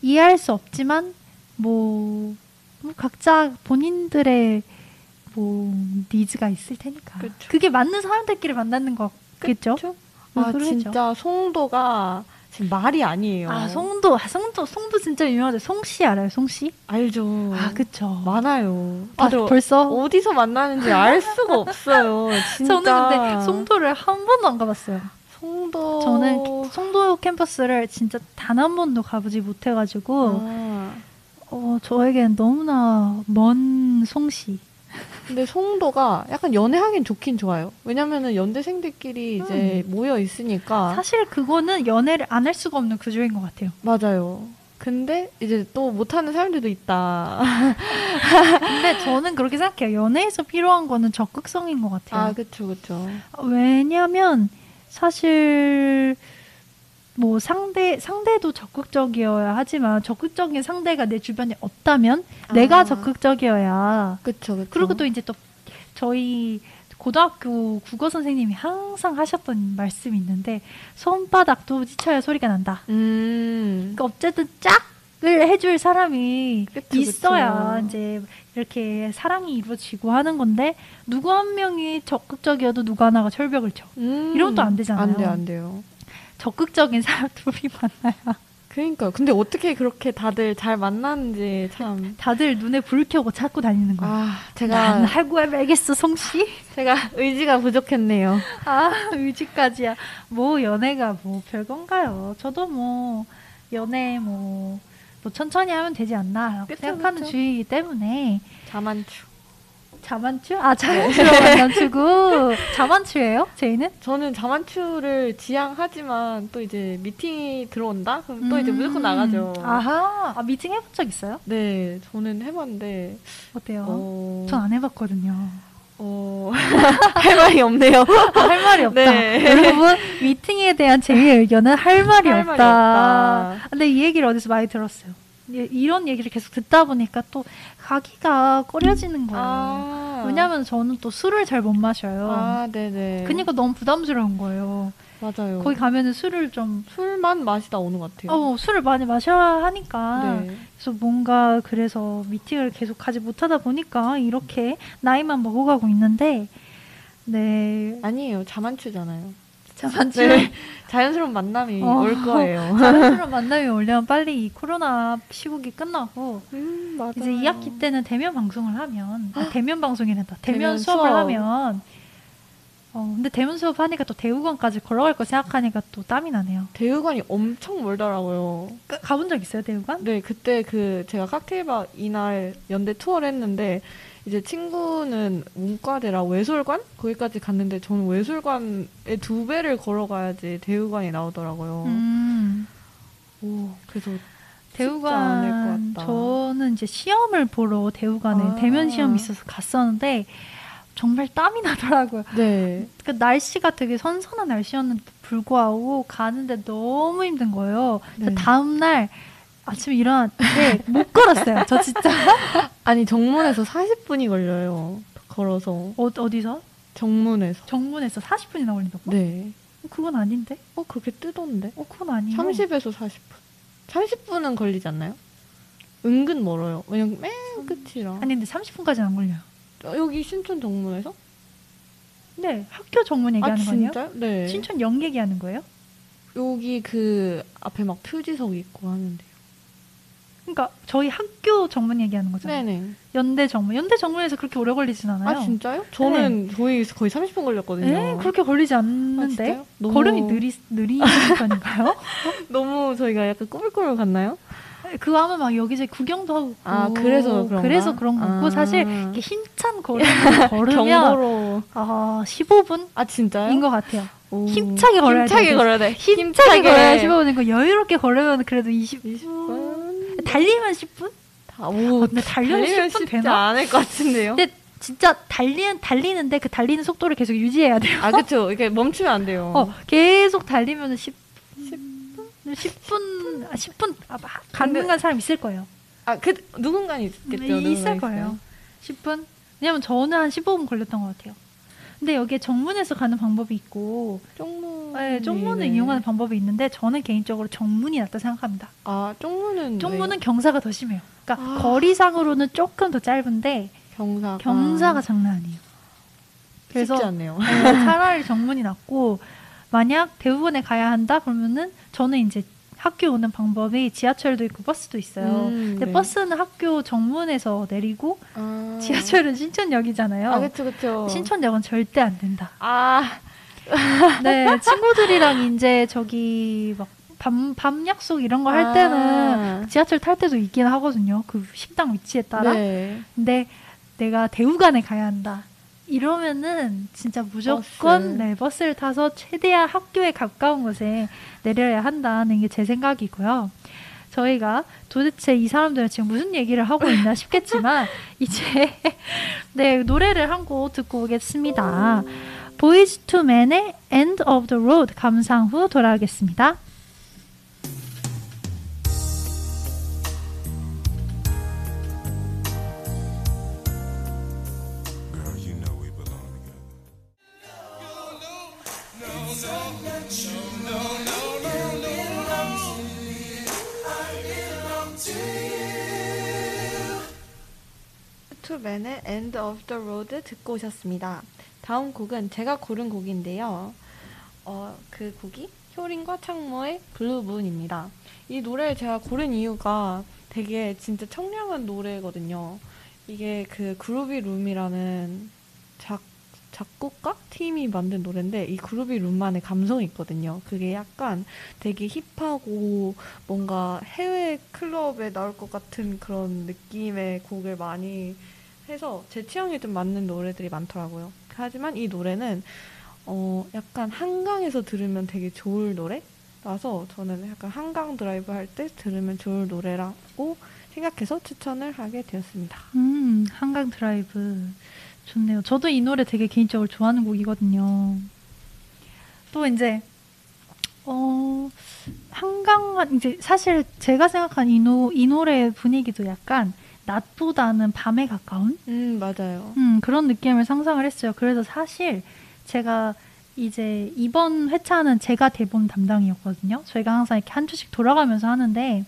이해할 수 없지만 뭐, 뭐 각자 본인들의 뭐 니즈가 있을 테니까 그쵸. 그게 맞는 사람들끼리 만나는 거겠죠. 그쵸? 뭐아 그러죠. 진짜 송도가 지금 말이 아니에요. 아 송도, 아, 송도, 송도 진짜 유명하죠. 송씨 알아요? 송씨? 알죠. 아 그쵸. 많아요. 아, 벌써 어디서 만나는지 알 수가 없어요. 진짜. 저는 근데 송도를 한 번도 안 가봤어요. 송도 저는 송도 캠퍼스를 진짜 단 한 번도 가보지 못해가지고 아, 어, 저에겐 너무나 먼 송씨. 근데 송도가 약간 연애하긴 좋긴 좋아요. 왜냐면은 연대생들끼리 이제 모여 있으니까 음. 사실 그거는 연애를 안 할 수가 없는 구조인 것 같아요. 맞아요. 근데 이제 또 못하는 사람들도 있다. 근데 저는 그렇게 생각해요. 연애에서 필요한 거는 적극성인 것 같아요. 아, 그쵸, 그쵸. 왜냐면 사실 뭐 상대 상대도 적극적이어야 하지만 적극적인 상대가 내 주변에 없다면 아. 내가 적극적이어야 그쵸. 그리고 또 이제 또 저희 고등학교 국어 선생님이 항상 하셨던 말씀이 있는데 손바닥도 지쳐야 소리가 난다. 음. 그러니까 어쨌든 짝을 해줄 사람이 그쵸, 있어야 그쵸. 이제 이렇게 사랑이 이루어지고 하는 건데 누구 한 명이 적극적이어도 누구 하나가 철벽을 쳐. 음. 이러면 또 안 되잖아요. 안 돼, 안 돼요. 적극적인 사람 둘이 만나야 그러니까 근데 어떻게 그렇게 다들 잘 만나는지 참. 다들 눈에 불 켜고 찾고 다니는 거야. 아, 난 제가 할고 말겠어, 성씨. 제가 의지가 부족했네요. 아, 의지까지야. 뭐 연애가 뭐 별건가요? 저도 뭐 연애 뭐, 뭐 천천히 하면 되지 않나 그쵸, 생각하는 그쵸. 주의이기 때문에 자만추. 자만추? 아 자연스러운 만남추고 자만추예요? 제이는? 저는 자만추를 지향하지만 또 이제 미팅이 들어온다? 그럼 또 이제 음. 무조건 나가죠. 아하. 아 미팅 해본 적 있어요? 네, 저는 해봤는데, 어때요? 어, 전안 해봤거든요. 어, 할 말이 없네요. 할 말이 없다. 네. 여러분 미팅에 대한 제의 의견은 할 말이 할 없다. 말이 없다. 근데 이 얘기를 어디서 많이 들었어요. 이- 이런 얘기를 계속 듣다 보니까 또 가기가 꺼려지는 거예요. 아. 왜냐면 저는 또 술을 잘 못 마셔요. 아, 네네. 그니까 너무 부담스러운 거예요. 맞아요. 거기 가면은 술을 좀, 술만 맛이 나오는 것 같아요. 어, 술을 많이 마셔야 하니까. 네. 그래서 뭔가 그래서 미팅을 계속 가지 못하다 보니까 이렇게 나이만 먹어가고 있는데, 네. 아니에요. 자만추잖아요. 자만추. 네. 자연스러운 만남이 어. 올 거예요. 자연스러운 만남이 오려면 빨리 이 코로나 시국이 끝나고 음. 이제 2학기 때는 대면 방송을 하면 아, 대면 방송이란다. 대면, 대면 수업을 수업. 하면 어 근데 대면 수업 하니까 또 대우관까지 걸어갈 거 생각하니까 또 땀이 나네요. 대우관이 엄청 멀더라고요. 가- 가본 적 있어요 대우관? 네, 그때 그 제가 칵테일바 이날 연대 투어를 했는데 이제 친구는 문과대라 외술관 거기까지 갔는데 저는 외술관에 두 배를 걸어가야지 대우관이 나오더라고요. 음 오, 그래서 대우관. 저는 이제 시험을 보러 대우관에 아. 대면 시험이 있어서 갔었는데 정말 땀이 나더라고요. 네. 그 날씨가 되게 선선한 날씨였는데 불구하고 가는데 너무 힘든 거예요. 네. 다음 날 아침에 일어났는데 못 걸었어요. 저 진짜 아니 정문에서 40분이 걸려요. 걸어서 어, 어디서 정문에서. 정문에서 40분이나 걸린다고? 네. 그건 아닌데? 어 그렇게 뜨던데. 어 그건 아니에요. 30에서 40분. 30분은 걸리지 않나요? 은근 멀어요. 왜냐면 맨 끝이라. 아니 근데 30분까지는 안 걸려요. 어, 여기 신촌 정문에서? 네 학교 정문 아 얘기하는 거 아니에요? 진짜요? 네. 신촌 역 얘기하는 거예요? 여기 그 앞에 막 표지석 있고 하는데요. 그러니까 저희 학교 정문 얘기하는 거잖아요. 네네. 연대 정문. 연대 정문에서 그렇게 오래 걸리진 않아요. 아 진짜요? 저는 저희 거의 30분 걸렸거든요. 네, 그렇게 걸리지 아, 않는데 진짜요? 너무- 걸음이 느리 느린 편인가요? 너무 저희가 약간 꾸물꾸물 갔나요? 그거 하면 막 여기저기 구경도 하고 아, 그래서 그런가? 그래서 그런 거고 아. 사실 이렇게 힘찬 걸음을 걸으면. 아 15분인 아 진짜요? 것 같아요. 오. 힘차게 걸어야 힘차게. 걸어야 돼. 힘차게 걸어야 15분이고 여유롭게 걸으면 그래도 20. 20분. 달리면 10분? 다, 오, 근데 달리면 10분 쉽지 되나? 않을 것 같은데요. 근데 진짜 달리는 달리는데 그 달리는 속도를 계속 유지해야 돼요. 아 그쵸. 이렇게 멈추면 안 돼요. 어, 계속 달리면 10, 10분? 10분, 아, 10분, 아, 막 가능한 사람 있을 거예요. 아 그 누군가는 있겠죠. 음, 있을 누군가 거예요. 10분? 왜냐면 저는 한 15분 걸렸던 것 같아요. 근데 여기에 정문에서 가는 방법이 있고, 쪽문. 네, 쪽문을 네. 이용하는 방법이 있는데, 저는 개인적으로 정문이 낫다 생각합니다. 아 쪽문은 쪽문은 왜? 경사가 더 심해요. 그러니까 아. 거리상으로는 조금 더 짧은데, 경사가 경사가 장난 아니에요. 그래서 쉽지 않네요. 네, 차라리 정문이 낫고 만약 대부분에 가야 한다 그러면은 저는 이제 학교 오는 방법이 지하철도 있고 버스도 있어요. 음, 근데 네. 버스는 학교 정문에서 내리고 아. 지하철은 신촌역이잖아요. 아 그쵸 그쵸. 신촌역은 절대 안 된다. 아 네, 친구들이랑 이제 저기 막 밤, 밤 약속 이런 거 할 때는 아. 지하철 탈 때도 있긴 하거든요. 그 식당 위치에 따라. 네. 근데 내가 대우관에 가야 한다. 이러면은 진짜 무조건 버스. 네, 버스를 타서 최대한 학교에 가까운 곳에 내려야 한다는 게 제 생각이고요. 저희가 도대체 이 사람들은 지금 무슨 얘기를 하고 있나 싶겠지만 이제 네 노래를 한 곡 듣고 오겠습니다. 보이즈 투 맨의 End of the Road 감상 후 돌아오겠습니다. 투맨의 End of the Road 듣고 오셨습니다. 다음 곡은 제가 고른 곡인데요. 어, 그 곡이 효린과 창모의 Blue Moon입니다. 이 노래를 제가 고른 이유가 되게 진짜 청량한 노래거든요. 이게 그 그루비 룸이라는 작, 작곡가 팀이 만든 노래인데 이 그루비 룸만의 감성이 있거든요. 그게 약간 되게 hip하고 뭔가 해외 클럽에 나올 것 같은 그런 느낌의 곡을 많이 해서 제 취향에 좀 맞는 노래들이 많더라고요. 하지만 이 노래는 어 약간 한강에서 들으면 되게 좋을 노래라서 저는 약간 한강 드라이브 할 때 들으면 좋을 노래라고 생각해서 추천을 하게 되었습니다. 음, 한강 드라이브 좋네요. 저도 이 노래 되게 개인적으로 좋아하는 곡이거든요. 또 이제 어 한강 이제 사실 제가 생각한 이, 노, 이 노래의 분위기도 약간 낮보다는 밤에 가까운 음 맞아요. 음, 그런 느낌을 상상을 했어요. 그래서 사실 제가 이제 이번 회차는 제가 대본 담당이었거든요. 저희가 항상 이렇게 한 주씩 돌아가면서 하는데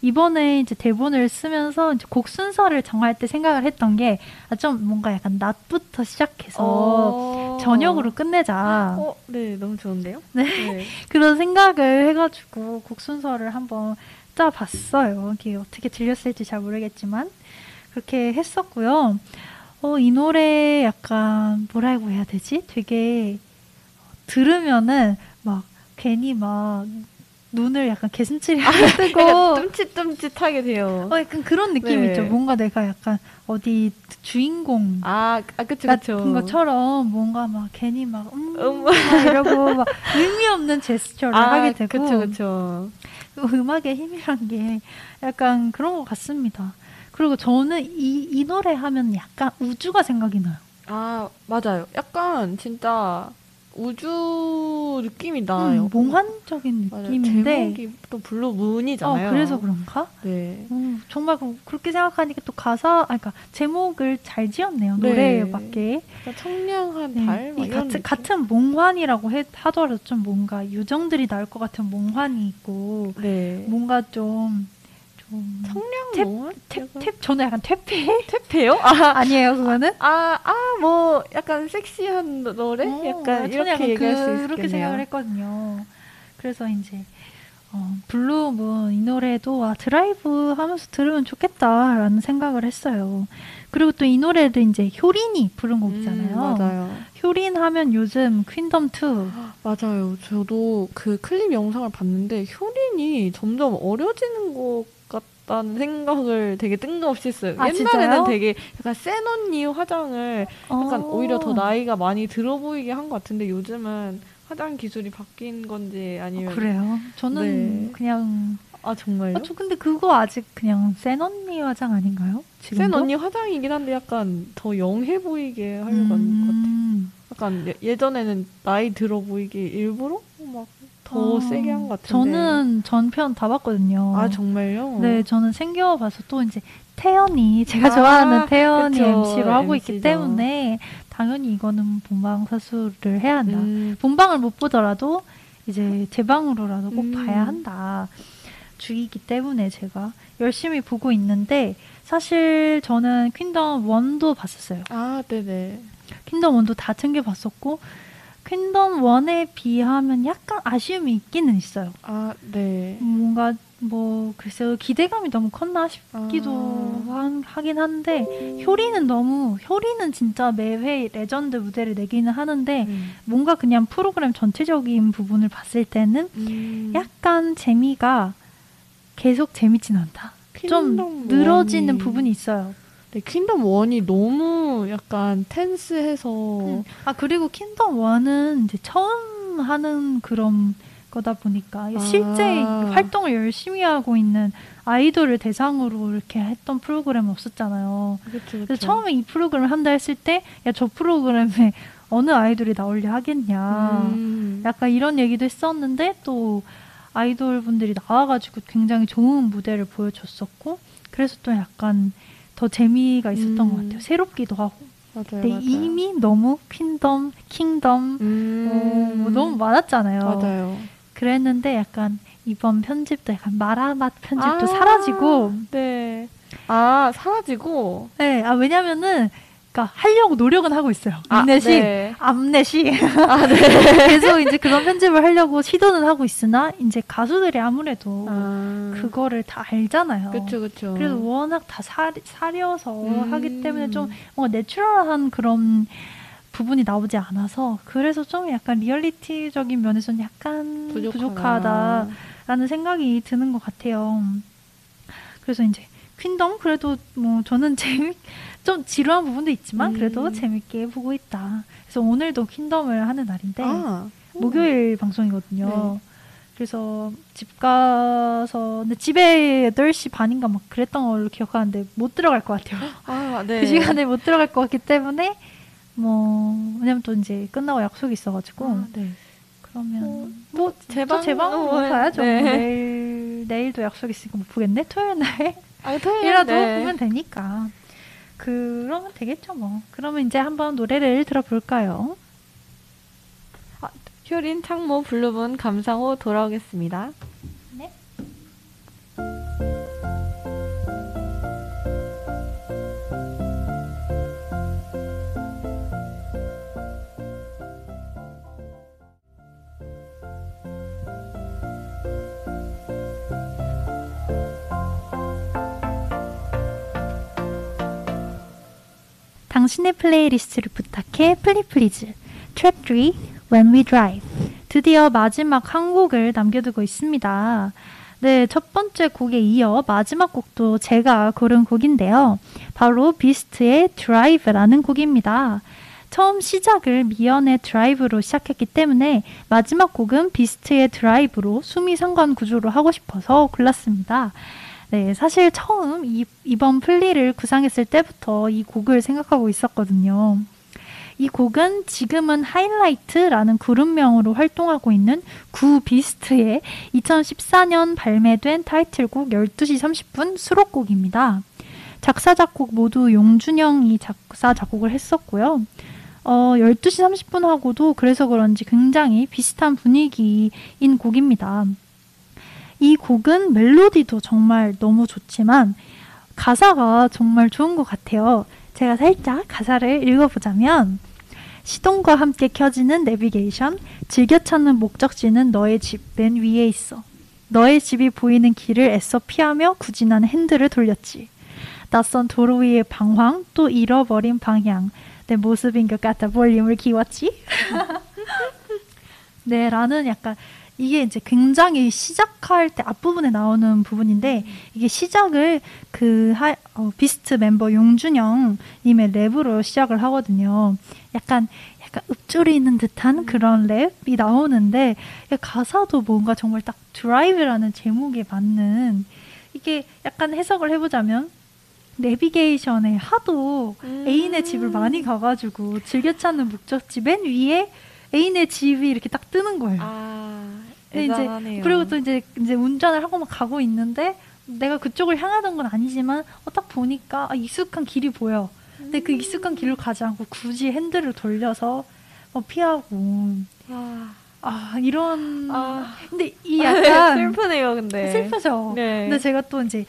이번에 이제 대본을 쓰면서 이제 곡 순서를 정할 때 생각을 했던 게 좀 뭔가 약간 낮부터 시작해서 어. 저녁으로 끝내자. 어, 네, 너무 좋은데요? 네. 그런 생각을 해가지고 곡 순서를 한번 짜봤어요. 이게 어떻게 들렸을지 잘 모르겠지만 그렇게 했었고요. 어, 이 노래 약간 뭐라고 해야 되지? 되게 들으면은 막 괜히 막 눈을 약간 개슴츠레하게 뜨고 약간 뜸칫뜸칫하게 돼요. 어, 약간 그런 느낌 네. 뭔가 내가 약간 어디 주인공 아, 아 그쵸, 같은 그쵸. 것처럼 뭔가 막 괜히 막 음, 음. 막 이러고 막 의미 없는 제스처를 아, 하게 되고 그쵸, 그쵸. 그 음악의 힘이란 게 약간 그런 것 같습니다. 그리고 저는 이, 이 노래 하면 약간 우주가 생각이 나요. 아, 맞아요. 약간 진짜 우주 느낌이 나요. 음, 몽환적인. 느낌인데 제목이 또 Blue Moon이잖아요. 어, 그래서 그런가? 네. 음, 정말 그- 그렇게 생각하니까 또 가사, 아, 그러니까 제목을 잘 지었네요. 네. 노래에 맞게. 약간 청량한 네. 달? 이 같은, 느낌? 같은 몽환이라고 해, 하더라도 좀 뭔가 요정들이 나올 것 같은 몽환이 있고, 네. 뭔가 좀, 좀. 청량 탭-? 탭, 약간- 탭, 저는 약간 퇴폐? 퇴폐요? 아, 아니에요, 그거는? 아, 아, 뭐, 약간 섹시한 노래? 어, 약간 이렇게 얘기할 수 있겠네요. 그렇게 생각을 했거든요. 그래서 이제 어, Blue Moon 이 노래도 아, 드라이브 하면서 들으면 좋겠다라는 생각을 했어요. 그리고 또 이 노래도 이제 효린이 부른 곡이잖아요. 음, 맞아요. 효린 하면 요즘 퀸덤 2 맞아요. 저도 그 클립 영상을 봤는데 효린이 점점 어려지는 것 같다는 생각을 되게 뜬금없이 했어요. 아, 옛날에는 진짜요? 되게 약간 센 언니 화장을 약간 어. 오히려 더 나이가 많이 들어 보이게 한 것 같은데 요즘은 화장 기술이 바뀐 건지 아니면 어, 그래요. 저는 네. 그냥 아 정말요? 아, 저 근데 그거 아직 그냥 센 언니 화장 아닌가요? 지금도? 센 언니 화장이긴 한데 약간 더 영해 보이게 하려고 하는 것 같아요. 음. 약간 예- 예전에는 나이 들어 보이게 일부러 막 더 아, 세게 한 것 같은데. 저는 전편 다 봤거든요. 아 정말요? 네, 저는 생겨봐서 또 이제 태연이 제가 아, 좋아하는 태연이 그쵸, MC로 하고 있기 MC 죠. 때문에 당연히 이거는 본방 사수를 해야 한다. 음, 본방을 못 보더라도 이제 제 방으로라도 꼭 음. 봐야 한다. 주이기 때문에 제가 열심히 보고 있는데 사실 저는 퀸덤 1도 봤었어요. 아 네네. 퀸덤 1도 다 챙겨 봤었고 퀸덤 1에 비하면 약간 아쉬움이 있기는 있어요. 아 네. 뭔가 뭐 글쎄요 기대감이 너무 컸나 싶기도 아. 한- 하긴 한데 효린은 너무 효린은 진짜 매회 레전드 무대를 내기는 하는데 음. 뭔가 그냥 프로그램 전체적인 부분을 봤을 때는 음. 약간 재미가 계속 재밌진 않다. 좀 늘어지는 부분이 있어요. 네, 퀸덤 원이 너무 약간 텐스해서 음. 아 그리고 킹덤 1은 이제 처음 하는 그런 거다 보니까 아. 실제 활동을 열심히 하고 있는 아이돌을 대상으로 이렇게 했던 프로그램은 없었잖아요. 그렇죠. 그래서 처음에 이 프로그램을 한다 했을 때 야 저 프로그램에 어느 아이돌이 나오려 하겠냐. 음. 약간 이런 얘기도 했었는데 또 아이돌 분들이 나와가지고 굉장히 좋은 무대를 보여줬었고 그래서 또 약간 더 재미가 있었던 음. 것 같아요. 새롭기도 하고. 맞아요. 근데 맞아요. 이미 너무 퀸덤, 킹덤 음. 어, 뭐 너무 많았잖아요. 맞아요. 그랬는데 약간 이번 편집도 약간 마라맛 편집도 아, 사라지고 네. 아 사라지고. 네, 아 왜냐면은 그러니까 하려고 노력은 하고 있어요. 아, 인내시, 네. 암내시 아 네. 계속 이제 그런 편집을 하려고 시도는 하고 있으나 이제 가수들이 아무래도 아. 그거를 다 알잖아요. 그렇죠 그렇죠. 그래서 워낙 다 사, 사려서 음. 하기 때문에 좀 뭔가 내추럴한 그런 부분이 나오지 않아서 그래서 좀 약간 리얼리티적인 면에서는 약간 부족하다. 부족하다라는 생각이 드는 것 같아요. 그래서 이제 퀸덤 그래도 뭐 저는 재미 좀 지루한 부분도 있지만 음. 그래도 재밌게 보고 있다. 그래서 오늘도 퀸덤을 하는 날인데 아. 목요일 방송이거든요. 네. 그래서 집 가서 근데 집에 8시 반인가 막 그랬던 걸로 기억하는데 못 들어갈 것 같아요. 아 네. 그 시간에 못 들어갈 것 같기 때문에 뭐 왜냐면 또 이제 끝나고 약속이 있어가지고 아, 네. 그러면 뭐 이제 또 재방으로 가야죠. 네. 내일 내일도 약속 있으니까 못 보겠네. 토요일 날 이라도 아, 토요일 네. 보면 되니까. 그러면 되겠죠 뭐. 그러면 이제 한번 노래를 들어볼까요? 효린 창모 Blue Moon 감상 후 돌아오겠습니다. 당신의 플레이리스트를 부탁해 플리 please track 3 When We Drive 드디어 마지막 한 곡을 남겨두고 있습니다. 네, 첫 번째 곡에 이어 마지막 곡도 제가 고른 곡인데요. 바로 비스트의 Drive라는 곡입니다. 처음 시작을 미연의 드라이브로 시작했기 때문에 마지막 곡은 비스트의 드라이브로 수미 상관 구조로 하고 싶어서 골랐습니다. 네, 사실 처음 이, 이번 플리를 구상했을 때부터 이 곡을 생각하고 있었거든요. 이 곡은 지금은 하이라이트라는 그룹명으로 활동하고 있는 구 비스트의 2014년 발매된 타이틀곡 12시 30분 수록곡입니다. 작사, 작곡 모두 용준영이 작사, 작곡을 했었고요. 어, 12시 30분하고도 그래서 그런지 굉장히 비슷한 분위기인 곡입니다. 이 곡은 멜로디도 정말 너무 좋지만 가사가 정말 좋은 것 같아요. 제가 살짝 가사를 읽어보자면 시동과 함께 켜지는 내비게이션, 즐겨 찾는 목적지는 너의 집 맨 위에 있어. 너의 집이 보이는 길을 애써 피하며 굳이 난 핸들을 돌렸지. 낯선 도로 위의 방황, 또 잃어버린 방향. 내 모습인 것 같아 볼륨을 키웠지. 네, 라는 약간 이게 이제 굉장히 시작할 때 앞부분에 나오는 부분인데 이게 시작을 그 하, 어, 비스트 멤버 용준형 님의 랩으로 시작을 하거든요. 약간 약간 읊조리고 있는 듯한 그런 랩이 나오는데 가사도 뭔가 정말 딱 드라이브라는 제목에 맞는 이게 약간 해석을 해보자면 내비게이션에 하도 음. 애인의 집을 많이 가가지고 즐겨 찾는 목적지 맨 위에 애인의 집이 이렇게 딱 뜨는 거예요. 아, 근데 이제. 그리고 또 이제 이제 운전을 하고 막 가고 있는데 내가 그쪽을 향하던 건 아니지만 어, 딱 보니까 아, 익숙한 길이 보여. 근데 그 익숙한 길로 가지 않고 굳이 핸들을 돌려서 뭐 피하고 아, 아 이런 아. 근데 이 약간 슬프네요, 근데. 슬프죠. 네. 근데 제가 또 이제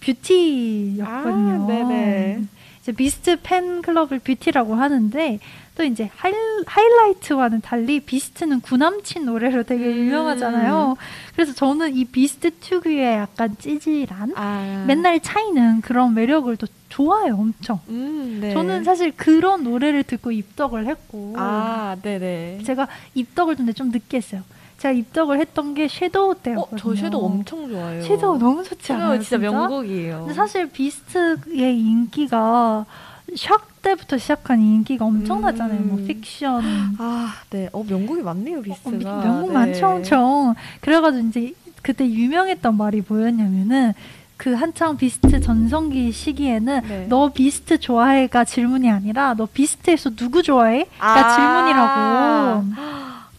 뷰티였거든요. 아, 네네. 이제 비스트 팬클럽을 뷰티라고 하는데 또 이제 하이, 하이라이트와는 달리 비스트는 구남친 노래로 되게 음. 유명하잖아요. 그래서 저는 이 비스트 특유의 약간 찌질한 아. 맨날 차이는 그런 매력을 또 좋아해요, 엄청. 음, 네. 저는 사실 그런 노래를 듣고 입덕을 했고 아, 네네. 제가 입덕을 근데 좀 늦게 했어요. 제가 입덕을 했던 게 Shadow 어, 때였거든요. 저 Shadow 엄청 좋아해요. Shadow 너무 좋지 않아요? Shadow 진짜 명곡이에요. 근데 사실 비스트의 인기가 샥 때부터 시작한 인기가 엄청나잖아요. 뭐 음. 픽션. 아, 네. 어, 명곡이 많네요, 어, 비스트가. 미- 명곡 네. 많죠, 엄청. 그래가지고 이제 그때 유명했던 말이 뭐였냐면은 그 한창 비스트 전성기 시기에는 네. 너 비스트 좋아해가 질문이 아니라 너 비스트에서 누구 좋아해?가 아. 질문이라고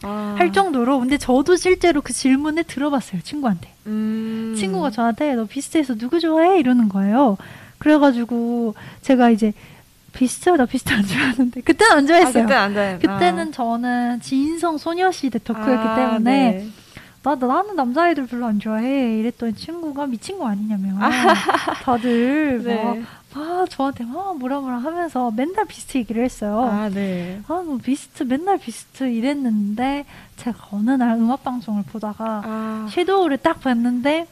아. 할 정도로 근데 저도 실제로 그 질문을 들어봤어요 친구한테 음. 친구가 저한테 너 비스트에서 누구 좋아해 이러는 거예요 그래가지고 제가 이제 비스트 나 비스트 안 좋아하는데 그때는 안 아, 좋아했어요 그때 안 돼. 그때는 저는 진성 소녀시대 덕후였기 아, 때문에 네. 나, 나는 남자아이들 별로 안 좋아해 이랬더니 친구가 미친 거 아니냐며 다들 네. 막, 막 저한테 막 뭐라 뭐라 하면서 맨날 비스트 얘기를 했어요 아, 네. 아, 뭐 비스트 맨날 비스트 이랬는데 제가 어느 날 음악 방송을 보다가 아, Shadow를 딱 봤는데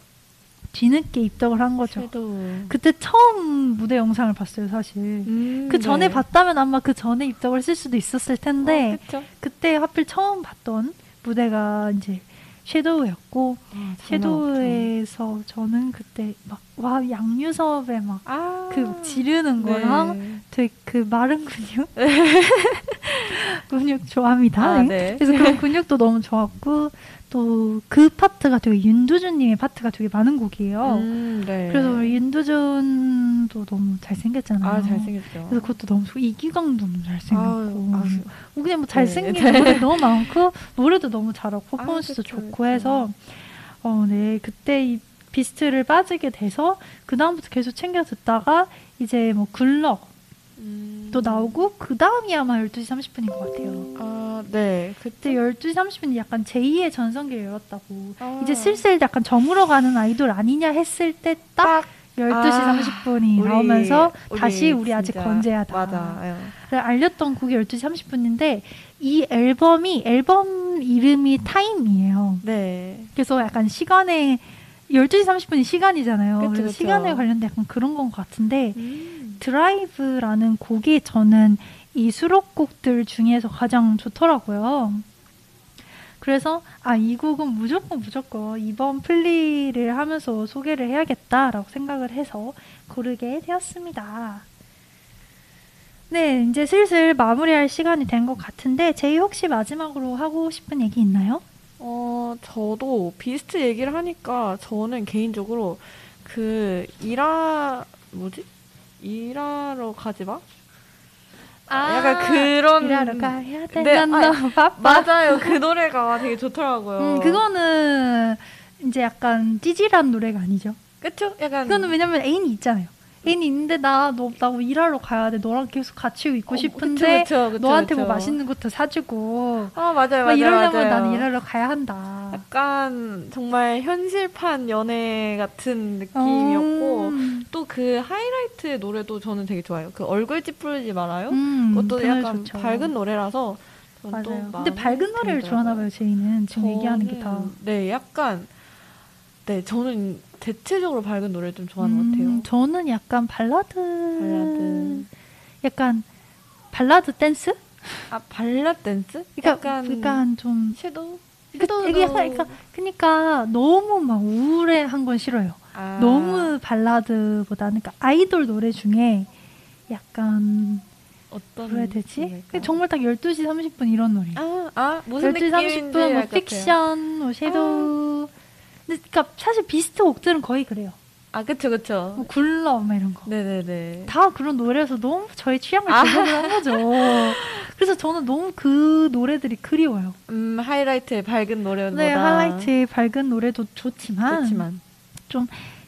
뒤늦게 입덕을 한 거죠. 섀도우. 그때 처음 무대 영상을 봤어요, 사실. 음, 그 전에 네. 봤다면 아마 그 전에 입덕을 했을 수도 있었을 텐데 어? 그때 하필 처음 봤던 무대가 이제 섀도우였고 아, 장난 없죠. 섀도우에서 저는 그때 막 와 양유섭의 막 아, 그막 지르는 거랑 네. 되게 그 마른 근육 근육 좋아합니다. 아, 네. 네. 그래서 그런 근육도 너무 좋았고 또 그 파트가 되게 윤두준님의 파트가 되게 많은 곡이에요. 음, 네. 그래서 윤두준도 너무 잘생겼잖아요. 아, 잘생겼죠. 그래서 그것도 너무 좋고 이기광도 너무 잘생겼고 아유. 뭐 그냥 뭐 잘생긴 네. 노래 너무 많고 노래도 너무 잘하고 퍼포먼스도 그쵸, 좋고 그쵸. 해서 어, 네 그때 이 비스트를 빠지게 돼서 그 다음부터 계속 챙겨 듣다가 이제 뭐 굴럭 음. 또 나오고 그 다음이 아마 12시 30분인 것 같아요. 아, 네. 그때 12시 30분이 약간 제2의 전성기를 열었다고 아. 이제 슬슬 약간 저물어가는 아이돌 아니냐 했을 때딱 12시 아, 30분이 우리- 나오면서 우리 다시 우리 아직 진짜 건재하다. 맞아요. 를 알렸던 곡이 12시 30분인데 이 앨범이 앨범 이름이 타임이에요. 네. 그래서 약간 시간에 12시 30분이 시간이잖아요. 그쵸, 그래서 그쵸. 시간에 관련된 약간 그런 건것 같은데 음. 드라이브라는 곡이 저는 이 수록곡들 중에서 가장 좋더라고요. 그래서 아 이 곡은 무조건 무조건 이번 플리를 하면서 소개를 해야겠다라고 생각을 해서 고르게 되었습니다. 네, 이제 슬슬 마무리할 시간이 된 것 같은데 제이 혹시 마지막으로 하고 싶은 얘기 있나요? 어, 저도 비스트 얘기를 하니까 저는 개인적으로 그 일하 뭐지? 일하러 가지 마? 약간 그런 일하러 가야 돼. 네, 바빠. 맞아요. 그 노래가 되게 좋더라고요. 음, 그거는 이제 약간 찌질한 노래가 아니죠. 그쵸? 약간 그거는 왜냐면 애인이 있잖아요. 애인이 있는데 나 너 나 일하러 가야 돼. 너랑 계속 같이 있고 어, 싶은데 그쵸, 그쵸, 그쵸, 너한테 뭐. 맛있는 것도 사주고 아 맞아요, 막 맞아요, 이러려면 맞아요. 나는 일하러 가야 한다. 약간 정말 현실판 연애 같은 느낌이었고 음, 또그 하이라이트 노래도 저는 되게 좋아요. 그 얼굴 찌푸리지 말아요. 음, 그것도 약간 좋죠. 밝은 노래라서 맞아요. 근데 밝은 노래를. 좋아하나 봐요. 제이는 지금 얘기하는 게 다. 네, 약간 네 저는 대체적으로 밝은 노래를 좀 좋아하는 것 음, 같아요. 저는 약간 발라드, 발라드. 약간 발라드 댄스? 아 발라 댄스? 그러니까 약간, 약간 좀 shadow? 그러니까 그러니까, 그러니까 너무 막 우울해한 건 싫어요. 아, 너무 발라드보다는 그러니까 아이돌 노래 중에 약간 어떤 뭐라 해야 되지? 노래일까요? 정말 딱 12시 30분 이런 노래. 아, 아 무슨 12시 느낌인지 30분 뭐알것 같아요. 픽션, 뭐 섀도우. 근데 그러니까 사실 비스트 곡들은 거의 그래요. 아 그쵸 그쵸. 뭐 굴러 막 이런 거. 네네네. 다 그런 노래에서 너무 저의 취향을 아. 제공을 한 거죠. 그래서 저는 너무 그 노래들이 그리워요. 음 하이라이트의 밝은 노래보다 네, 하이라이트의 밝은 노래도 좋지만, 좋지만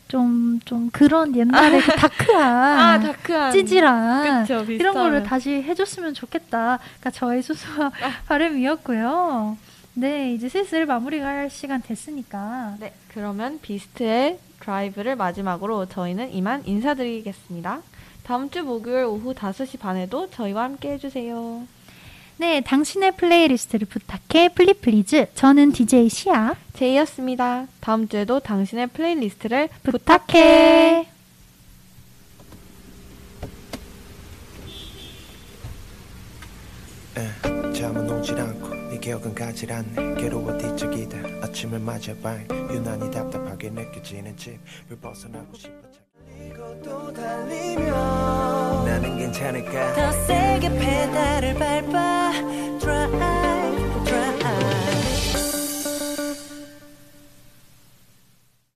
좀, 좀 그런 옛날에 그 dark한, 아 dark한 찌질한, 그쵸 이런 거를 다시 해줬으면 좋겠다. 그러니까 저의 소소한 아. 바람이었고요. 네, 이제 슬슬 마무리가 할 시간 됐으니까. 네 그러면 비스트의 드라이브를 마지막으로 저희는 이만 인사드리겠습니다. 다음 주 목요일 오후 5시 반에도 저희와 함께 해주세요. 네, 당신의 playlist를 부탁해, 플리플리즈. 저는 DJ 시아. 제이였습니다. 다음 주에도 당신의 playlist를 부탁해. 에, 잠은 오질 않고 네 기억은 가질 않네. 괴로워 뒤척이다 아침을 맞아 방 유난히 답답하게 느껴지는 집을 벗어나고 싶어 또 달리며 나는 괜찮을까? 더 세게 페달을 밟아. Drive